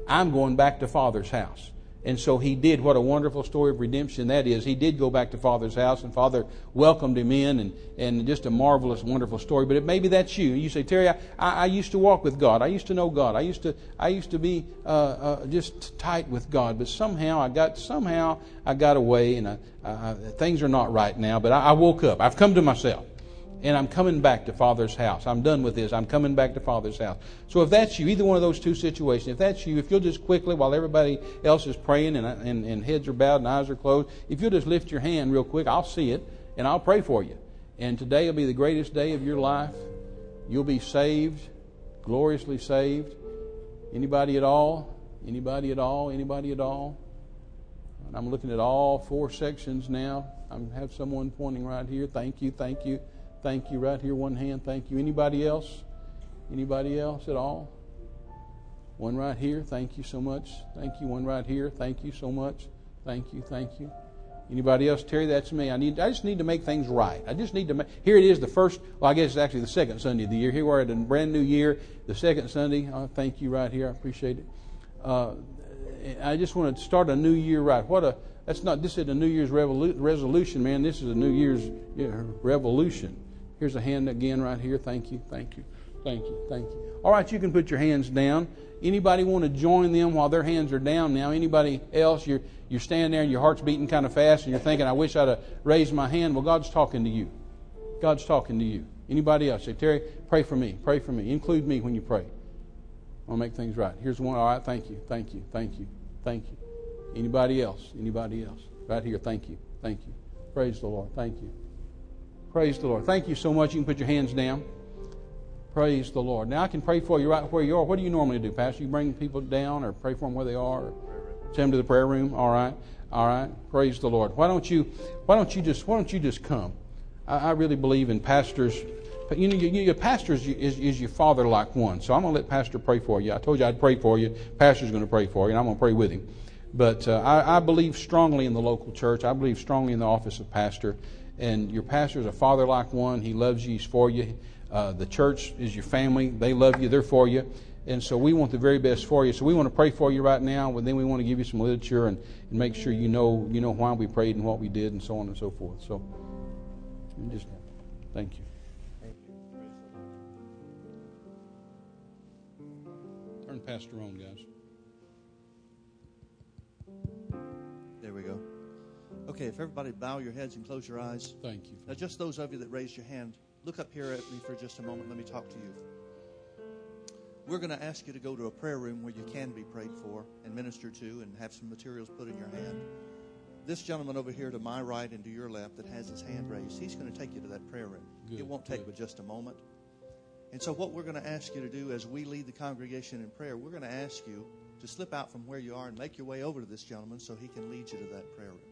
I'm going back to Father's house. And so he did. What a wonderful story of redemption that is. He did go back to Father's house, and Father welcomed him in, and, and just a marvelous, wonderful story. But it, maybe that's you. You say, Terry, I, I, used to walk with God. I used to know God. I used to, I used to be uh, uh, just tight with God. But somehow I got, somehow I got away, and I, I, things are not right now. But I woke up. I've come to myself and I'm coming back to Father's house. I'm done with this. I'm coming back to Father's house. So if that's you, either one of those two situations, if that's you, if you'll just quickly, while everybody else is praying and, and, and heads are bowed and eyes are closed, if you'll just lift your hand real quick, I'll see it and I'll pray for you. And today will be the greatest day of your life. You'll be saved, gloriously saved. Anybody at all? Anybody at all? Anybody at all? And I'm looking at all four sections now. I have someone pointing right here. Thank you, thank you. Thank you right here, one hand. Thank you. Anybody else? Anybody else at all? One right here. Thank you so much. Thank you. One right here. Thank you so much. Thank you. Thank you. Anybody else? Terry, that's me. I need. I just need to make things right. I just need to make. Here it is, the first. Well, I guess it's actually the second Sunday of the year. Here we're at a brand new year, the second Sunday. Oh, thank you right here. I appreciate it. uh, I just want to start a new year right. What a that's not this is a New Year's revolu- resolution, man. This is a New Year's revolution. Here's a hand again right here. Thank you, thank you, thank you, thank you. All right, you can put your hands down. Anybody want to join them while their hands are down now? Anybody else? You're you're standing there and your heart's beating kind of fast, and you're thinking, "I wish I'd have raised my hand." Well, God's talking to you. God's talking to you. Anybody else? Say, Terry, pray for me. Pray for me. Include me when you pray. I'll make things right. Here's one. All right. Thank you. Thank you. Thank you. Thank you. Anybody else? Anybody else? Right here. Thank you. Thank you. Praise the Lord. Thank you. Praise the Lord. Thank you so much. You can put your hands down. Praise the Lord. Now I can pray for you right where you are. What do you normally do, Pastor? You bring people down or pray for them where they are or send them to the prayer room? All right. All right. Praise the Lord. Why don't you why don't you just why don't you just come? I, I really believe in pastors you know, your pastor is, is, is, your father like one. So I'm going to let Pastor pray for you. I told you I'd pray for you. Pastor's going to pray for you, and I'm going to pray with him. But uh, I, I, believe strongly in the local church. I believe strongly in the office of pastor. And your pastor is a father like one. He loves you. He's for you. Uh, the church is your family. They love you. They're for you. And so we want the very best for you. So we want to pray for you right now, but then we want to give you some literature and, and make sure you know you know why we prayed and what we did and so on and so forth. So just thank you. Turn Pastor on, guys. Okay, if everybody bow your heads and close your eyes. Thank you. Now, just those of you that raised your hand, look up here at me for just a moment. Let me talk to you. We're going to ask you to go to a prayer room where you can be prayed for and ministered to and have some materials put in your hand. This gentleman over here to my right and to your left that has his hand raised, he's going to take you to that prayer room. Good, it won't take good. but just a moment. And so, what we're going to ask you to do as we lead the congregation in prayer, we're going to ask you to slip out from where you are and make your way over to this gentleman so he can lead you to that prayer room.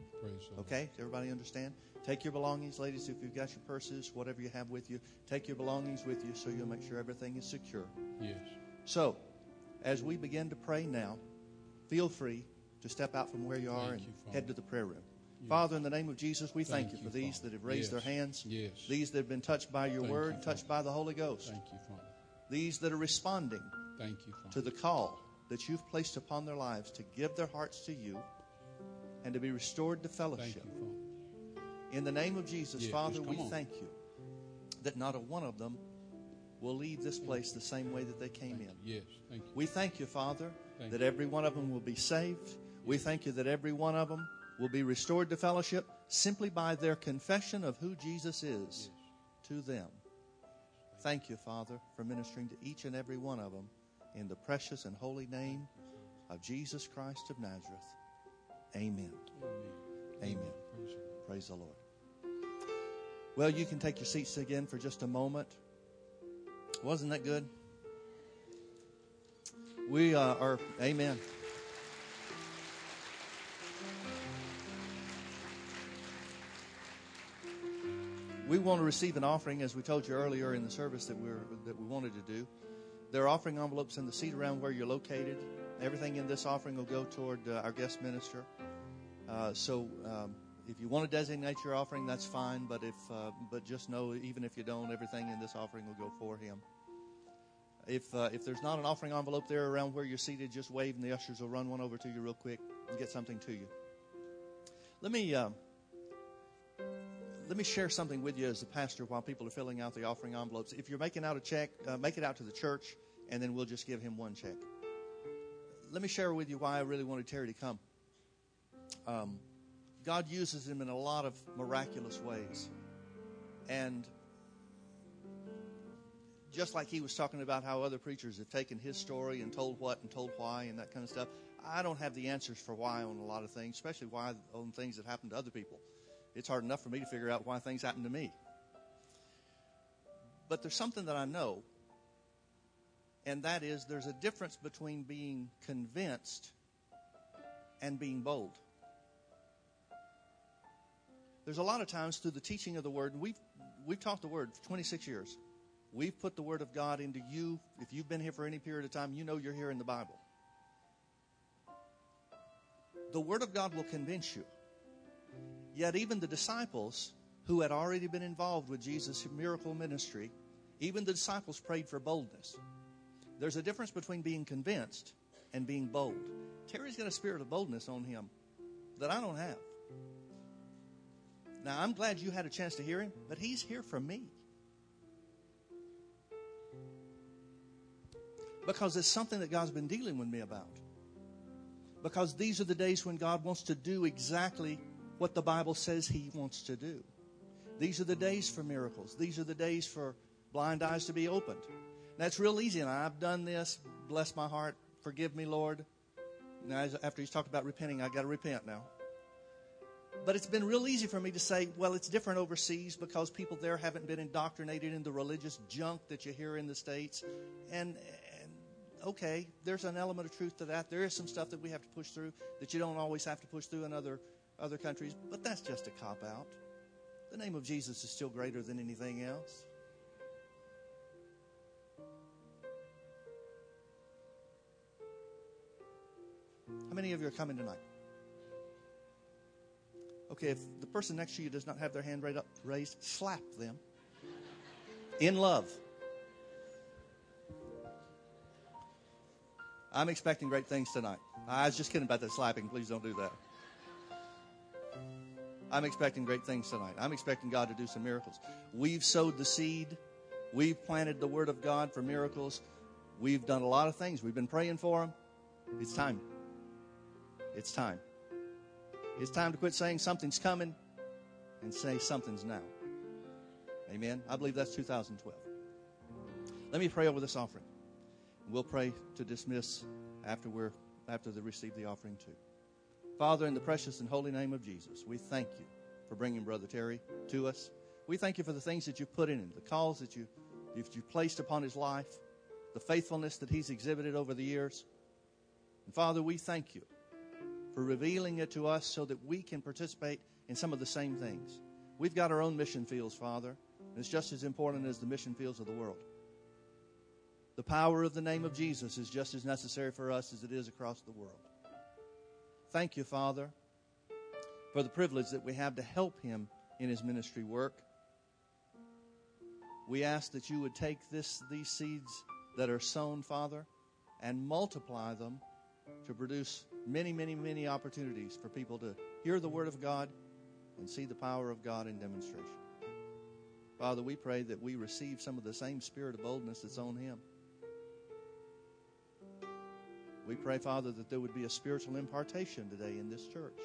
Okay? Does everybody understand? Take your belongings, ladies, if you've got your purses, whatever you have with you, take your belongings with you so you'll make sure everything is secure. Yes. So, as we begin to pray now, feel free to step out from where you are thank and you, head to the prayer room. Yes. Father, in the name of Jesus, we thank, thank you for these Father. that have raised yes. their hands, yes. these that have been touched by your thank word, you, touched by the Holy Ghost. Thank you, Father. These that are responding thank you, to the call that you've placed upon their lives to give their hearts to you and to be restored to fellowship. You, in the name of Jesus, Father, we on. thank you that not a one of them will leave this place the same way that they came thank in. Yes, thank you. We thank you, Father, thank that every one of them will be saved. We thank you that every one of them will be restored to fellowship simply by their confession of who Jesus is yes. to them. Thank you, Father, for ministering to each and every one of them in the precious and holy name of Jesus Christ of Nazareth. Amen. Amen. Amen. Praise the Lord. Well, you can take your seats again for just a moment. Wasn't that good? We uh, are, amen. we want to receive an offering, as we told you earlier in the service that we that we wanted to do. There are offering envelopes in the seat around where you're located. Everything in this offering will go toward uh, our guest minister. Uh, so, um, if you want to designate your offering, that's fine. But if uh, but just know, even if you don't, everything in this offering will go for him. If uh, if there's not an offering envelope there around where you're seated, just wave, and the ushers will run one over to you real quick and get something to you. Let me uh, let me share something with you as a pastor while people are filling out the offering envelopes. If you're making out a check, uh, make it out to the church, and then we'll just give him one check. Let me share with you why I really wanted Terry to come. Um, God uses him in a lot of miraculous ways. And just like he was talking about how other preachers have taken his story and told what and told why and that kind of stuff, I don't have the answers for why on a lot of things, especially why on things that happen to other people it's hard enough for me to figure out why things happen to me. But there's something that I know, and that is there's a difference between being convinced and being bold. There's a lot of times through the teaching of the Word, we've, we've taught the Word for 26 years. We've put the Word of God into you. If you've been here for any period of time, you know you're here in the Bible. The Word of God will convince you. Yet, even the disciples who had already been involved with Jesus' miracle ministry, even the disciples prayed for boldness. There's a difference between being convinced and being bold. Terry's got a spirit of boldness on him that I don't have. Now, I'm glad you had a chance to hear him, but he's here for me. Because it's something that God's been dealing with me about. Because these are the days when God wants to do exactly what the Bible says He wants to do. These are the days for miracles. These are the days for blind eyes to be opened. That's real easy, and I've done this. Bless my heart. Forgive me, Lord. Now, after he's talked about repenting, I got to repent now. But it's been real easy for me to say, well, it's different overseas because people there haven't been indoctrinated in the religious junk that you hear in the States. And, and okay, there's an element of truth to that. There is some stuff that we have to push through that you don't always have to push through in other, other countries, but that's just a cop out. The name of Jesus is still greater than anything else. How many of you are coming tonight? Okay, if the person next to you does not have their hand right up, raised, slap them in love. I'm expecting great things tonight. I was just kidding about that slapping. Please don't do that. I'm expecting great things tonight. I'm expecting God to do some miracles. We've sowed the seed. We've planted the word of God for miracles. We've done a lot of things. We've been praying for them. It's time. It's time. It's time to quit saying something's coming and say something's now. Amen. I believe that's 2012. Let me pray over this offering. We'll pray to dismiss after we're after they receive the offering too. Father, in the precious and holy name of Jesus, we thank you for bringing Brother Terry to us. We thank you for the things that you've put in him, the calls that you, you've, you've placed upon his life, the faithfulness that he's exhibited over the years. And Father, we thank you for revealing it to us so that we can participate in some of the same things. We've got our own mission fields, Father, and it's just as important as the mission fields of the world. The power of the name of Jesus is just as necessary for us as it is across the world. Thank you, Father, for the privilege that we have to help him in his ministry work. We ask that you would take this, these seeds that are sown, Father, and multiply them to produce many, many, many opportunities for people to hear the Word of God and see the power of God in demonstration. Father, we pray that we receive some of the same spirit of boldness that's on Him. We pray, Father, that there would be a spiritual impartation today in this church.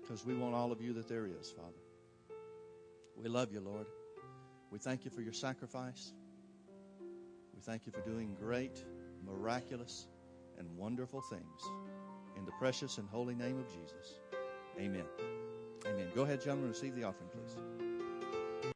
Because we want all of you that there is, Father. We love you, Lord. We thank you for your sacrifice. We thank you for doing great miraculous, and wonderful things. In the precious and holy name of Jesus. Amen. Amen. Go ahead, gentlemen, receive the offering, please.